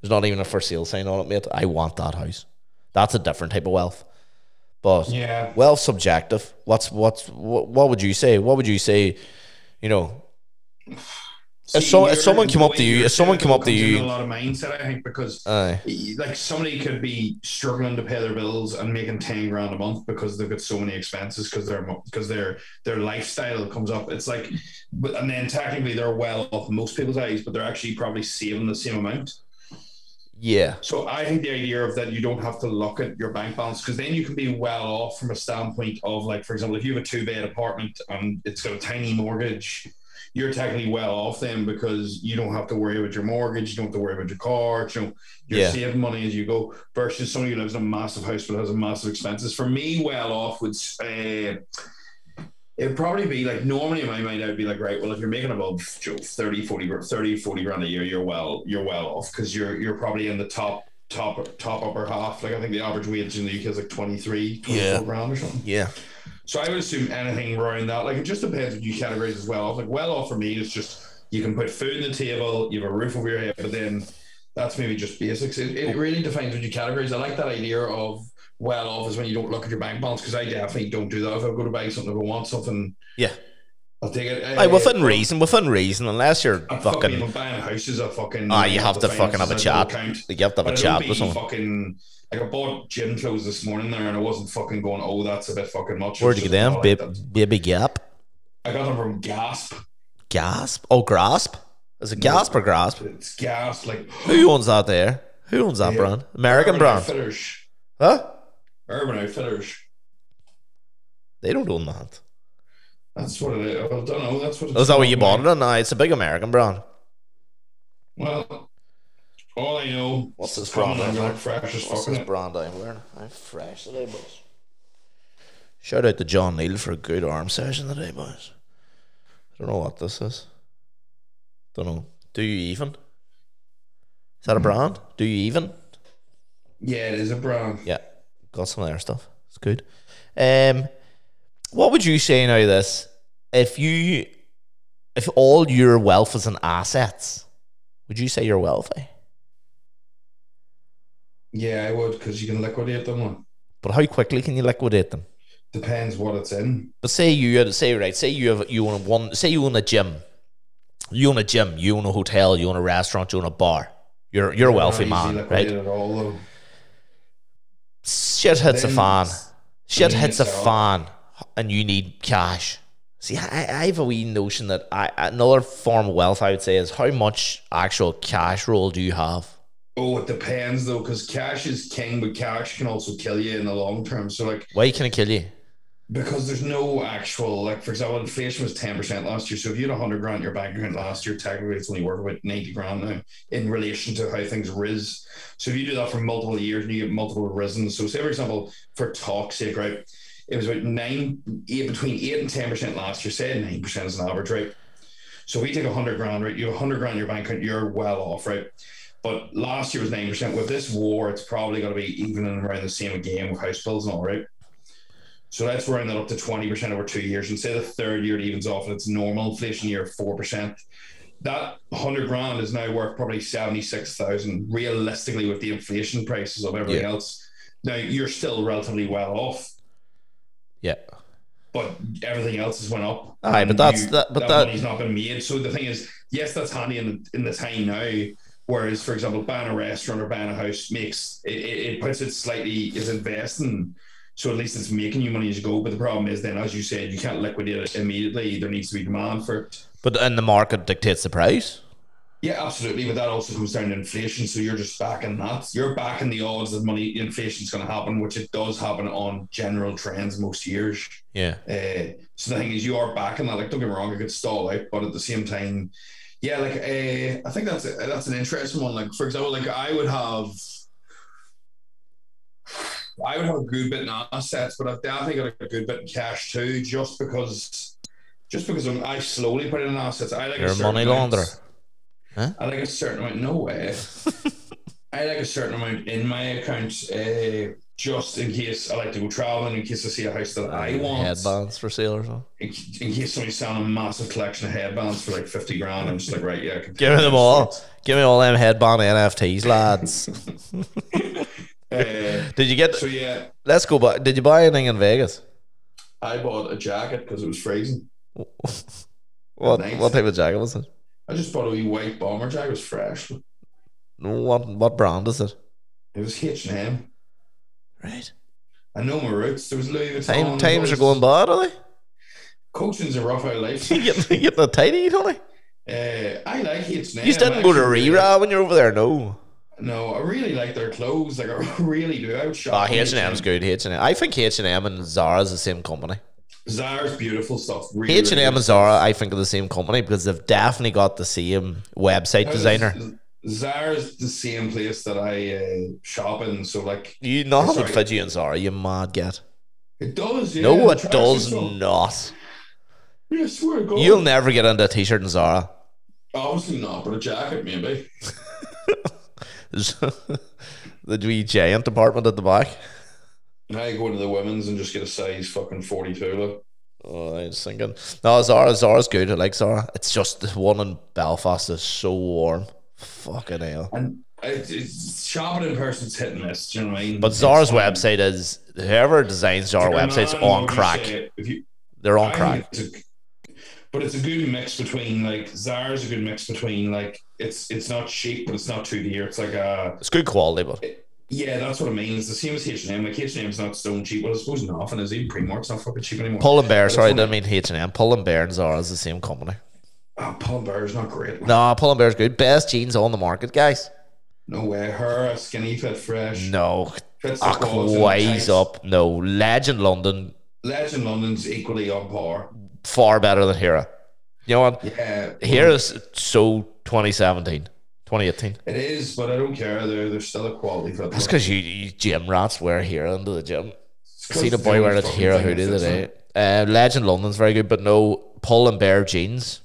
There's not even a for sale sign on it, mate. I want that house. That's a different type of wealth. But Yeah. wealth subjective. What's what's what, what would you say? What would you say? You know, See, so- if someone came up to you- if someone came up to you- a lot of mindset, I think, because aye, like somebody could be struggling to pay their bills and making ten grand a month because they've got so many expenses because their because their their lifestyle comes up. It's like, but and then technically they're well off most people's eyes, but they're actually probably saving the same amount. yeah, So I think the idea of that you don't have to look at your bank balance because then you can be well off from a standpoint of like, for example, if you have a two bed apartment and it's got a tiny mortgage, you're technically well off then because you don't have to worry about your mortgage, you don't have to worry about your car, you know, you're Yeah. saving money as you go. Versus somebody who lives in a massive house but has a massive expenses. For me, well off would uh, It'd probably be like normally in my mind I'd be like right well if you're making above you know, 30 40 30 40 grand a year you're well you're well off because you're you're probably in the top top top upper half like I think the average wage in the UK is like 23 24 Yeah. grand or something Yeah. So I would assume anything around that like it just depends what you categorize as well. Like well off for me is just you can put food on the table you have a roof over your head but then that's maybe just basics. It, it really defines what you categorize I like that idea of well off is when you don't look at your bank balance because I definitely don't do that. If I go to buy something I want something. Yeah. I'll take it. Aye, within reason, within reason, unless you're fucking, fucking. buying a house is a fucking. Ah, you have to fucking have a chat. don't. You have to have But a chat with someone. Fucking, like I bought gym clothes this morning there, and I wasn't fucking going. Oh, that's a bit fucking much. Where'd you get them? Baby, like baby Gap? I got them from Gasp. Gasp? Oh, Grasp? Is it Gasp or Grasp? It's Gasp, like Who owns that there? Who owns that Yeah. brand? American Urban brand. Outfitters. Huh? Urban Outfitters. They don't own that. That's what it is. I don't know. That's what. Is that what you bought it on? No, it's a big American brand. Well, all I know. What's this brand? I'm look fresh as What's this it. brand I'm wearing? I'm fresh today, boys. Shout out to John Neal for a good arm session today, boys. I don't know what this is. Don't know. Do you even? Is that a brand? Do you even? Yeah, it is a brand. Yeah, got some of their stuff. It's good. Um, what would you say now? This, if you, if all your wealth is in assets, would you say you're wealthy? Yeah, I would because you can liquidate them. But how quickly can you liquidate them? depends what it's in. But say you had say right, say you have you own one, say you own a gym, you own a gym, you own a hotel, you own a restaurant, you own a bar. You're you're a wealthy man, right? All. Shit hits a fan. Shit then hits a fan, and you need cash. See, I, I have a wee notion that I another form of wealth I would say is how much actual cash roll do you have? Oh, it depends though, because cash is king, but cash can also kill you in the long term. So like Why can it kill you? because there's no actual like for example, inflation was ten percent last year. So if you had hundred grand in your bank account last year, technically it's only worth about ninety grand now in relation to how things riz. So if you do that for multiple years and you get multiple risen, so say for example, for talk's sake, right? It was about nine, eight between eight and ten percent last year. Say nine percent is an average, right? So we take a hundred grand, right? You have a hundred grand in your bank account, you're well off, right? But last year was nine percent. With this war, it's probably going to be even and around the same again with house bills and all, right? So let's round that up to twenty percent over two years, and say the third year it evens off, and it's normal inflation year four percent. That hundred grand is now worth probably seventy six thousand, realistically, with the inflation prices of everything Yeah. else. Now you're still relatively well off, Yeah. but everything else has went up. Aye, but that's- that- but that- money's not been made. So the thing is, yes, that's handy in the, in the time now. Whereas, for example, buying a restaurant or buying a house makes it, it, it puts it slightly is investing. So at least it's making you money as you go. But the problem is then, as you said, you can't liquidate it immediately. There needs to be demand for it. But and the market dictates the price. Yeah, absolutely. But that also comes down to inflation. So you're just backing that. You're backing the odds that money inflation's going to happen, which it does happen on general trends most years. Yeah. Uh, so the thing is, you are backing that. Like, don't get me wrong, it could stall out, but at the same time, yeah, like uh, I think that's a, that's an interesting one. Like, for example, like I would have, I would have a good bit in assets, but I've definitely got a good bit in cash too, just because, just because I'm, I slowly put in assets. I like You're a money amount- launderer. I like a certain amount. No way. I like a certain amount in my account, uh, just in case I like to go traveling, in case I see a house that I want Headbands for sale or something. in, in case somebody's selling a massive collection of headbands for like 50 grand, I'm just like, right, yeah. Give me them all. Give me all them headband NFTs, lads. Uh, Did you get? so, yeah, Let's go back. Did you buy anything in Vegas? I bought a jacket because it was freezing. What what type of jacket was it? I just bought a wee white bomber jacket. It was fresh. It What what brand is it? It was H&M. Right. I know my roots. There was Louis Vuitton. Time, times are going bad, are they? Coaching's a rough out life. You getting, you getting a tidy, Tony? Uh, I like H&M. You just didn't go to I really- when you're over there, no. No, I really like their clothes. Like, I really do. I would shop. Ah, H and M's good. H and M. I think H and M and Zara's the same company. Zara's beautiful stuff. Really, H and M and Zara, I think, are the same company because they've definitely got the same website designer. Zara's the same place that I uh, shop in, so like You would Sorry. fit you in Zara. You mad get? it does. Yeah, no, it does not. Yeah, I swear God. You'll never get into a t-shirt in Zara. Obviously not, but a jacket maybe. The wee giant department at the back. I go into the women's and just get a size fucking 42. Look. Oh, I was thinking. No, Zara, Zara's good. I like Zara. It's just the one in Belfast is so warm. Fucking hell. And it's, it's shopping in person's hit and miss. Do you know what I mean? But It's Zara's fine. website is whoever designs Zara website's not, on what would you crack. You, They're on I crack. it's a- but it's a good mix between like Zara's a good mix between like it's it's not cheap but it's not too dear. It's like a It's good quality, but yeah, that's what I mean. It's the same as H and M. Like H and M's not stone cheap. Well, I suppose nothing is even Primark's not fucking cheap anymore. Pull and Bear. Sorry, I it's didn't mean H and M. Pull and Bear and Zara is the same company. Oh, Paul Bear's not great. No, Pull and Bear's good. Best jeans on the market, guys. No way. Her skinny fit fresh. No, Fits the ah, and up. No, Legend London Legend London's equally on par. far better than Hera. You know what? Yeah, Hera's so 2017, 2018. it is, but I don't care. They're they're still a quality fit. That's because you, you gym rats wear Hera under the gym. See the boy wearing a thing hoodie that the fits other them. day. Uh, Legend London's very good, but no, Pull and Bear jeans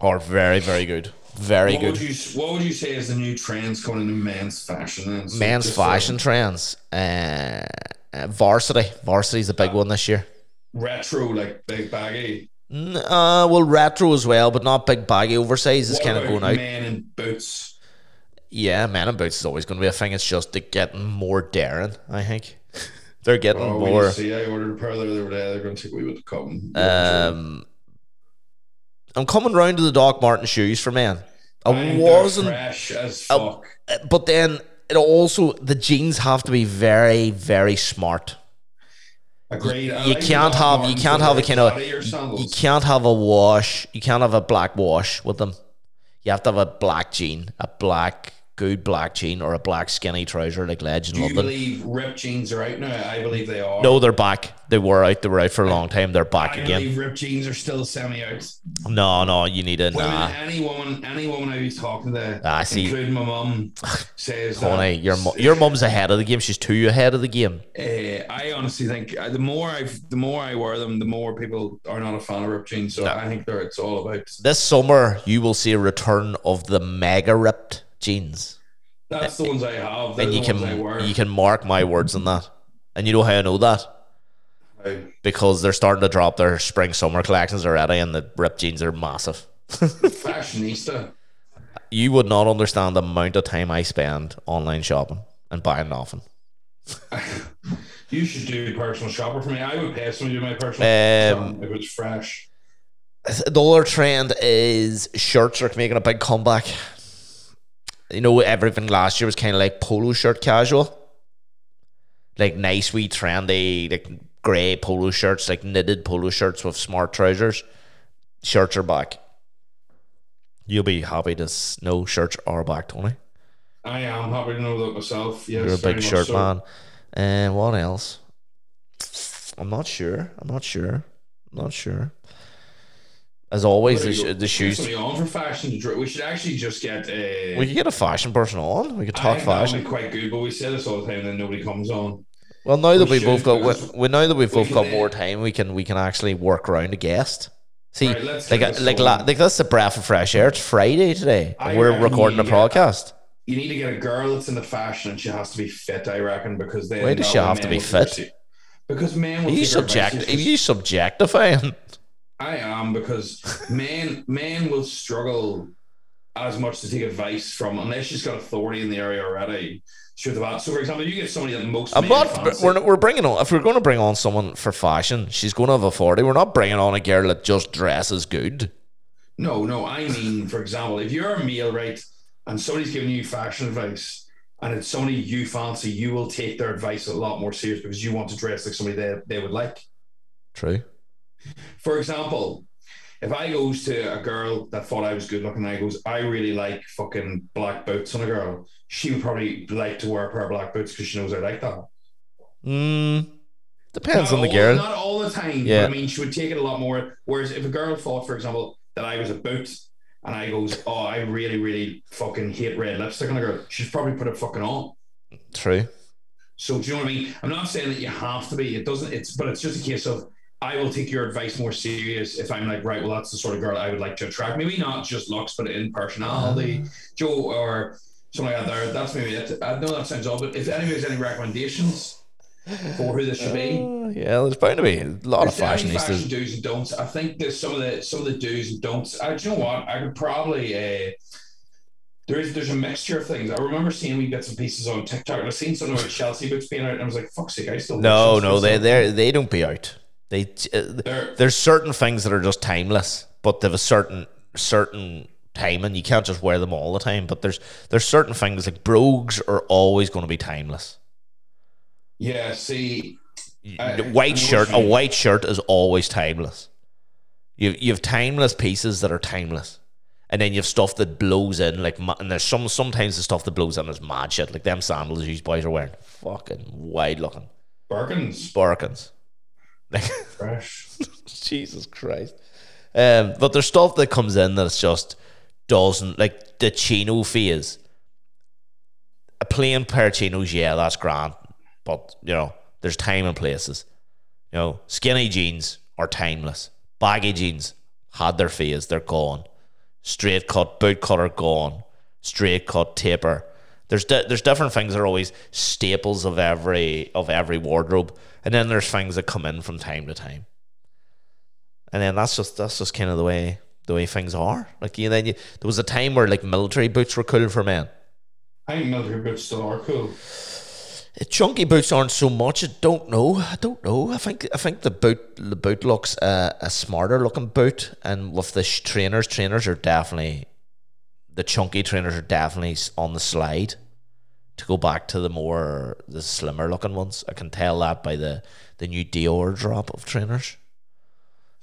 are very, very good. Very What good. would you What would you say is the new trends coming into men's fashion? Then? So Men's uh, fashion trends. Uh, uh, varsity. Varsity's a big one this year. retro, like big baggy. Uh, well, retro as well, but not big baggy oversize is kind of going out. Men in boots. Yeah, man in boots is always going to be a thing. It's just they're getting more daring. I think they're getting Oh, more. see. I ordered a pair the other day. They're going to take away with the cotton. Um, I'm coming round to the Doc Martens shoes for men. I wasn't, fresh as I- fuck. but then it also the jeans have to be very, very smart. Agreed. I You the can't have you can't have a kind of you, you can't have a wash. You can't have a black wash with them. You have to have a black jean, a black good black jean, or a black skinny trouser like Legend Do you London. believe ripped jeans are out now? I believe they are. No, they're back. They were out. They were out for a long time. They're back I again. believe ripped jeans are still semi out. No, no, you need a Women, nah. any woman, any woman I was talking to, I see. including my mum, says Honey, that. your mu- your mum's ahead of the game. She's two ahead of the game. Uh, I honestly think uh, the more I the more I wear them, the more people are not a fan of ripped jeans. So No. I think they're it's all about. This summer, you will see a return of the mega ripped jeans, That's the ones I have. They're and you can you can mark my words on that. And you know how I know that I- because they're starting to drop their spring summer collections already, and the ripped jeans are massive. fashionista. You would not understand the amount of time I spend online shopping and buying nothing. You should do personal shopper for me. I would pay somebody to do my personal Um, if it was fresh. The other trend is shirts are making a big comeback. You know, everything last year was kind of like polo shirt casual, like nice, wee, trendy, like grey polo shirts, like knitted polo shirts with smart trousers. Shirts are back. You'll be happy to know shirts are back, Tony. I am happy to know that myself. Yes, You're a big shirt so. man. And what else? I'm not sure. I'm not sure. I'm not sure. As always, the, sh- the shoes. somebody on for fashion. We should actually just get. Uh, We could get a fashion person on. We could talk that fashion. quite good, but we say this all the time, and then nobody comes on. Well, now that we we've both got, we, we now that we've we both got more time, we can we can actually work around a guest. See, Right, like a, like la, like that's a breath of fresh air. It's Friday today. I and we're recording a podcast. You need to get a girl that's in the fashion, and she has to be fit. I reckon because then Why does she have to be fit? Because man, Are you take her advice, subject? Are you subjectifying? I am because men men will struggle as much to take advice from unless she's got authority in the area already. Sure, that. So, for example, you get somebody that most I'm not. We're, we're bringing on. If we're going to bring on someone for fashion, she's going to have authority. We're not bringing on a girl that just dresses good. No, no. I mean, for example, if you're a male, right, and somebody's giving you fashion advice, and it's somebody you fancy, you will take their advice a lot more serious because you want to dress like somebody they, they would like. True. For example, if I goes to a girl that thought I was good looking, and I goes, I really like fucking black boots on a girl. She would probably like to wear a pair of black boots because she knows I like that. Mm, depends Not on the all- girl. Not all the time. Yeah. I mean, she would take it a lot more. Whereas if a girl thought, for example, that I was a boot and I goes, oh, I really, really fucking hate red lipstick on a girl, she'd probably put it fucking on. True. So do you know what I mean? I'm not saying that you have to be. It doesn't. It's but it's just a case of I will take your advice more serious if I'm like, right, well, that's the sort of girl I would like to attract. Maybe not just looks, but in personality, Joe, or something like that. There, that's maybe it. I know that sounds odd, but if anybody has any recommendations for who this should be, Uh, yeah, there's bound to be a lot of there's definitely fashion fashionistas. do's and don'ts. I think there's some of the some of the do's and don'ts. I, do you know what? I could probably. Uh, there is there's a mixture of things. I remember seeing wee bits and pieces on TikTok. and I seen something about Chelsea boots being out, and I was like, "Fuck's sake!" I still No, no, they they they don't be out. They uh, there's certain things that are just timeless, but they've a certain certain time, and you can't just wear them all the time. But there's there's certain things like brogues are always going to be timeless. Yeah, see, I- white I shirt, a white shirt is always timeless. You you have timeless pieces that are timeless, and then you have stuff that blows in like, and there's some sometimes the stuff that blows in is mad shit. Like them sandals these boys are wearing, fucking wide looking Birkins, Birkins. Like fresh. Jesus Christ. Um, but there's stuff that comes in that's just doesn't like the chino phase. A plain pair of chinos, yeah, that's grand. But you know, there's time and places. You know, skinny jeans are timeless. Baggy jeans had their phase, they're gone. Straight cut, boot cutter gone. Straight cut, taper. There's di- there's different things that are always staples of every of every wardrobe, and then there's things that come in from time to time. And then that's just that's just kind of the way the way things are. Like you then you, there was a time where like military boots were cool for men. I think military boots still are cool. Uh, Chunky boots aren't so much. I don't know. I don't know. I think I think the boot the boot looks uh, a smarter looking boot, and with the sh- trainers, trainers are definitely the chunky trainers are definitely on the slide. To go back to the more the slimmer looking ones, I can tell that by the the new Dior drop of trainers.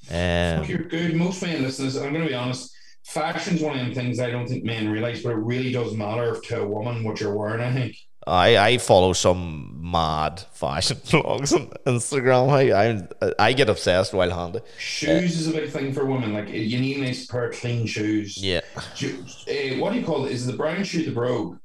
Um, You're good. Most men listeners, I'm going to be honest. Fashion's one of them things I don't think men realize, but it really does matter to a woman what you're wearing. I think. I, I follow some mad fashion blogs on Instagram. I, I I get obsessed while handy. Shoes is a big thing for women. Like you need a nice pair of clean shoes. Yeah. Ju- eh, what do you call it? Is the brown shoe the brogue?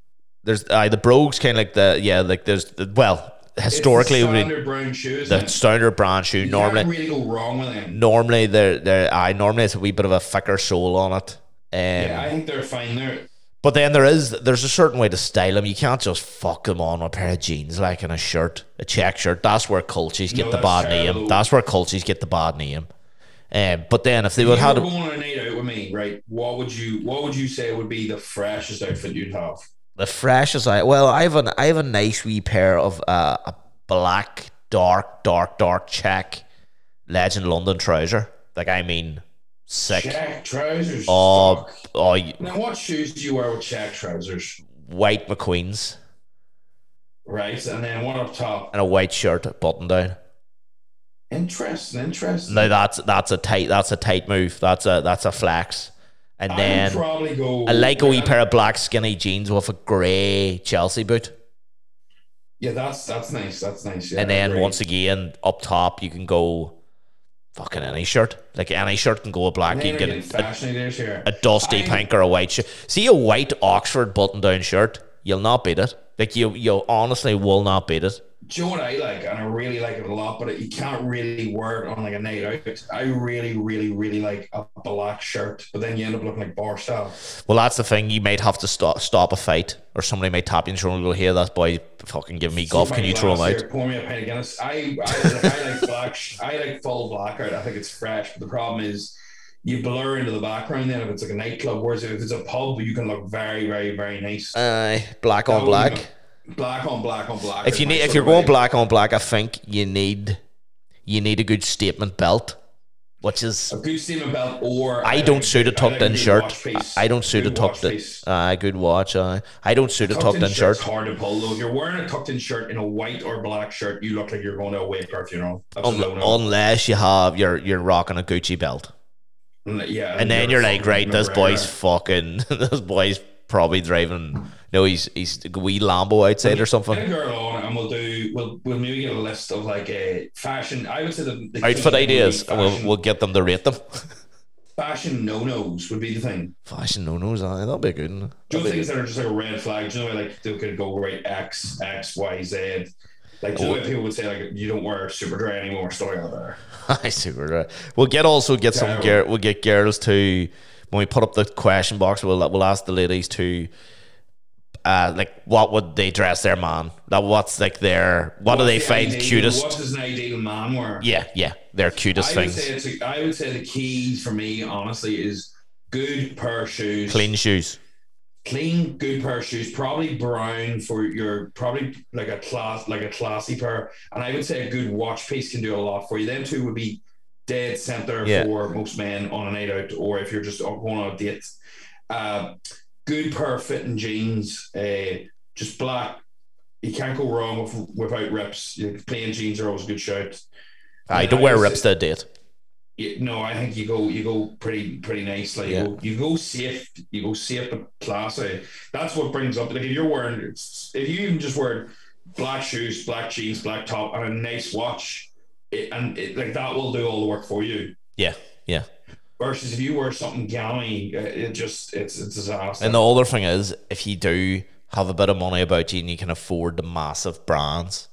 There's uh, the brogues kind of like the yeah like there's the, well historically it's it the would standard brown shoes. the standard brand shoe you normally can't really go wrong with them. normally they're, they're I normally it's a wee bit of a thicker sole on it. Um, Yeah, I think they're fine. They're But then there is there's a certain way to style them. You can't just fuck them on with a pair of jeans like in a shirt, a check shirt. That's where cultures get No, the bad terrible. name. That's where cultures get the bad name. Um, but then if they if would have going on a night out with me, right? What would you What would you say would be the freshest outfit you'd have? the freshest I well, I have an I have a nice wee pair of uh, a black, dark, dark, dark check Legend London trouser. Like I mean, sick. Check trousers. Oh, Fuck. oh, y- Now, what shoes do you wear with check trousers? white McQueens Right, and then one up top. and a white shirt button down. Interesting, interesting. No, that's that's a tight that's a tight move. That's a that's a flex. And I then probably go. I like a wee uh, pair of black skinny jeans with a grey Chelsea boot. Yeah, that's that's nice. That's nice. Yeah, and then once again up top you can go fucking any shirt. Like any shirt can go with black. You can get a, fashion this year. a dusty I- pink or a white shirt. See a white Oxford button down shirt, you'll not beat it. Like you you honestly will not beat it. Know what I like? And I really like it a lot, but you can't really wear it on like a night out. I really, really, really like a black shirt, but then you end up looking like bar style. Well, that's the thing. You might have to stop stop a fight, or somebody might tap you and shoulder and go, "Here, that boy fucking giving me golf. Can you throw him out?" here, Pour me a pint of Guinness. I, I, I like black. sh- I like full blackout. I think it's fresh. But the problem is, you blur into the background. Then if it's like a nightclub, whereas if it's a pub, you can look very, very, very nice. Aye, black on black. Black on black on black. If you need, if you're going vibe. black on black, I think you need you need a good statement belt, which is a good statement belt, or I don't suit a tucked in shirt. I don't suit a tucked in. Aye, good watch. Aye, I don't suit a tucked in shirt. hard to pull though. If you're wearing a tucked in shirt in a white or black shirt, you look like you're going to a wake or funeral. Un- a no-no. unless you have you're you're rocking a Gucci belt, mm, yeah, and then you're like, right, this boy's fucking, this boy's probably driving. No, he's he's a wee Lambo outside or Get something. a girl on, and we'll do. We'll we'll maybe get a list of like a fashion. I would say the, the Outfit ideas, and we'll we'll get them to rate them. fashion no nos would be the thing. Fashion no nos, aye, that'll be good. Do That'll be things that are just like a red flag. Do you know, like they could go right X, X, Y, Z. Like oh. like people would say, like you don't wear Superdry anymore, like that. There. I super right. We'll get also get some Terrible. gear. We'll get girls to when we put up the question box. We'll we'll ask the ladies to. Uh, like what would they dress their man? That what's like their what do they the find ideal- cutest? What does an ideal man wear? Yeah, yeah, their cutest I would say a, I would say the keys for me, honestly, is good pair of shoes, Clean shoes. clean, good pair of shoes, probably brown for your probably like a class, like a classy pair, and I would say a good watch piece can do a lot for you. Them two would be dead center Yeah. for most men on a night out, or if you're just going on a date. Uh, good pair of fitting jeans, uh, just black. You can't go wrong with without rips. You- Plain jeans are always a good shout. I don't wear rips a date. Yeah, no, I think you go you go pretty pretty nice. Like Yeah. you, go, you go safe, you go safe but classy. That's what brings up. Like if you're wearing, if you even just wear black shoes, black jeans, black top, and a nice watch, it, and it, like that will do all the work for you. Yeah, yeah. Versus if you wear something gammy, uh, it just it's a disaster. And the other thing is, if you do have a bit of money about you and you can afford the massive brands,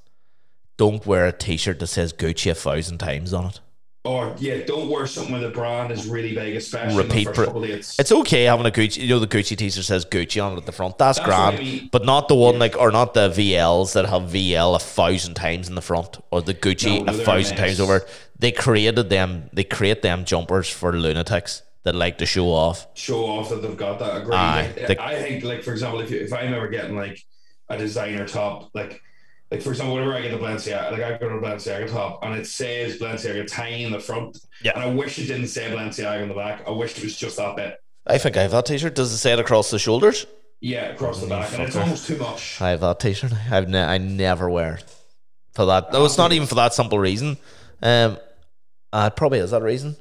don't wear a T-shirt that says Gucci a thousand times on it. Or yeah, don't wear something where the brand is really big, especially Repeat in the first couple of dates. It's okay having a Gucci, you know, the Gucci T-shirt says Gucci on it at the front. That's, That's grand, I mean. but not the one like, or not the VLs that have VL a thousand times in the front, or the Gucci No, no, a thousand a times over. They created them. They create them jumpers for lunatics that like to show off. show off that they've got that. Agree. Aye, Like, the- I think, like for example, if you, if I'm ever getting like a designer top, like like for example, whenever I get a Balenciaga, like I got a Balenciaga top, and it says Balenciaga tiny in the front, Yeah. and I wish it didn't say Balenciaga in the back. I wish it was just that bit, I think I have that T-shirt. Does it say it across the shoulders? yeah, across the back, and it's almost too much. I have that T-shirt. I've ne- I never wear it for that. No, it's not even for that simple reason. Um, uh, it probably is that reason.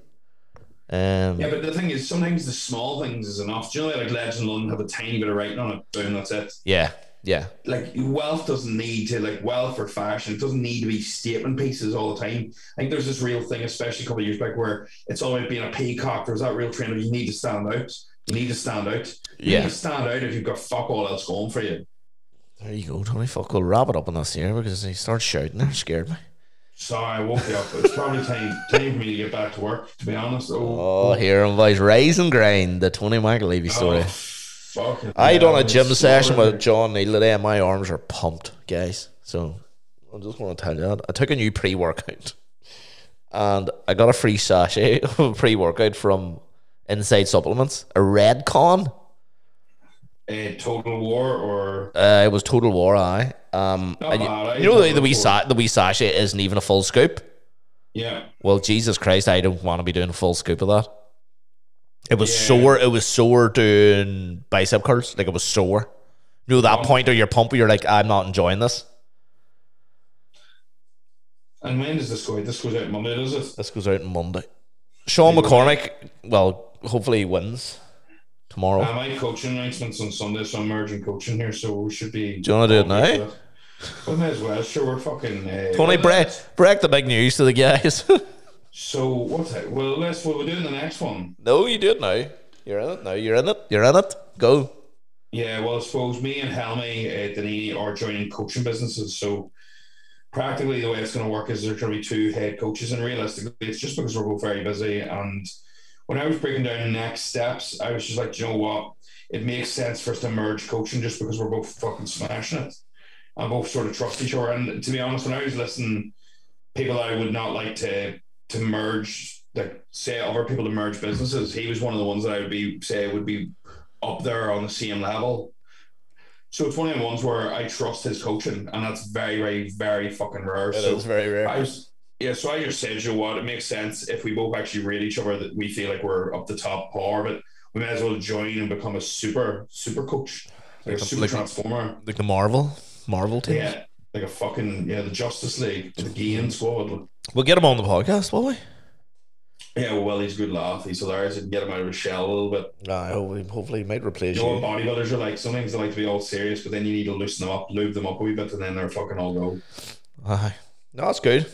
Um, Yeah, but the thing is, sometimes the small things is enough. Do you know, like Legend London have a tiny bit of writing on it, boom, that's it. yeah, yeah. like wealth doesn't need to like wealth or fashion. It doesn't need to be statement pieces all the time. I think there's this real thing, especially a couple of years back, where it's all about being a peacock. There's that real trend of you need to stand out. You need to stand out. You Yeah. need to stand out if you've got fuck all else going for you. There you go, Tony. Fuck, we'll wrap it up on this here because he started shouting there, scared me. Sorry, I woke you up. It's probably time time for me to get back to work. To be honest, oh, Oh, here and boys, rise and grind. The Tony McAlevey story. oh, fucking I done a gym session with John Neal today, and my arms are pumped, guys. So I'm just want to tell you that I took a new pre-workout, and I got a free sachet of pre-workout from Inside Supplements, a Redcon. a total war or Uh, it was Total War, I. Um, and you, eh? you know the, the wee sa- the wee sachet isn't even a full scoop. yeah. Well, Jesus Christ, I don't want to be doing a full scoop of that. It was Yeah. sore. It was sore doing bicep curls. Like it was sore. You know that Oh. point where you're pumping, you're like, I'm not enjoying this. And when does this go out? This goes out Monday, does it? This goes out on Monday. Sean McCormick, well, hopefully he wins tomorrow. Uh, my coaching announcements on Sunday, so I'm merging coaching here, so we should be. Do you wanna do it now? We may as well. Sure, we're fucking. Uh, Tony, break, break the big news to the guys. So what's that? Well, let's. Well, we're doing the next one. no, you do it now. You're in it now. You're in it. You're in it. Go. Yeah. Well, I suppose me and Helmy uh, Denini are joining coaching businesses. So practically, the way it's going to work is there's going to be two head coaches, and realistically, it's just because we're both very busy. And when I was breaking down the next steps, I was just like, you know what? It makes sense for us to merge coaching just because we're both fucking smashing it and both sort of trust each other. And to be honest, when I was listening, people I would not like to to merge, like say other people to merge businesses, he was one of the ones that I would be say would be up there on the same level. So it's one of the ones where I trust his coaching, and that's very, very, very fucking rare. It is so very rare. I was, yeah, so I just said, you know what, it makes sense if we both actually rate each other that we feel like we're up the top par, but we may as well join and become a super, super coach, like, Like a super like transformer. like the Marvel, Marvel team. Yeah, like a fucking yeah, the Justice League, the Gian squad. We'll get him on the podcast, will we? Yeah, well, he's a good laugh. He's hilarious. You can get him out of his shell a little bit. I hope hopefully he might replace You know you. bodybuilders are like? Sometimes they like to be all serious, but then you need to loosen them up, lube them up a wee bit, and then they're fucking all go. Aye. No, that's good.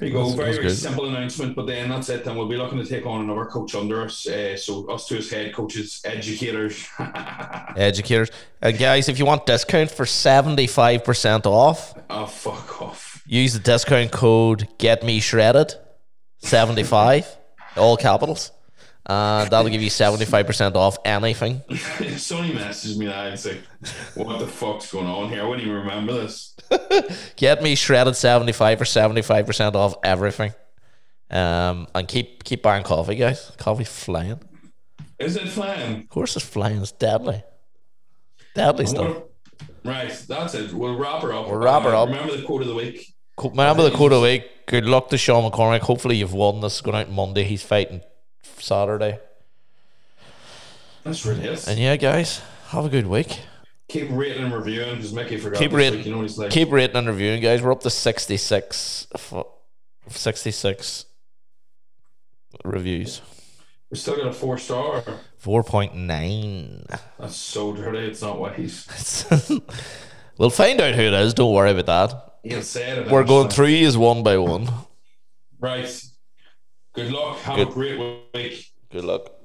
There you go. That's- very, very simple announcement, but then that's it. Then we'll be looking to take on another coach under us. Uh, so us two as head coaches, educators. Educators. Uh, guys, if you want discount for 75% off, oh, fuck off. use the discount code Get Me Shredded 75, all capitals. And that'll give you 75% off anything. Sony messaged me that and say, "What the fuck's going on here? I wouldn't even remember this." Get Me Shredded 75 or 75% off everything. Um, and keep keep buying coffee, guys. Coffee flying. Is it flying? Of course, it's flying. It's deadly. Deadly stuff. Right, that's it. We'll wrap her up. We'll wrap her Uh, up. Remember the quote of the week. Remember the quote of the week. Good luck to Sean McCormick. Hopefully, you've won. This is going out Monday. He's fighting Saturday. That's really it. And yeah, guys, have a good week. Keep rating and reviewing because Mickey forgot. Keep rating- You know like. Keep rating and reviewing, guys. We're up to 66, f- 66 reviews. We still got a four star. 4.9. That's so dirty. It's not what he's. we'll find out who it is. Don't worry about that. He'll say it. We're going through these one by one. Right. Good luck. Have Good. a great week. Good luck.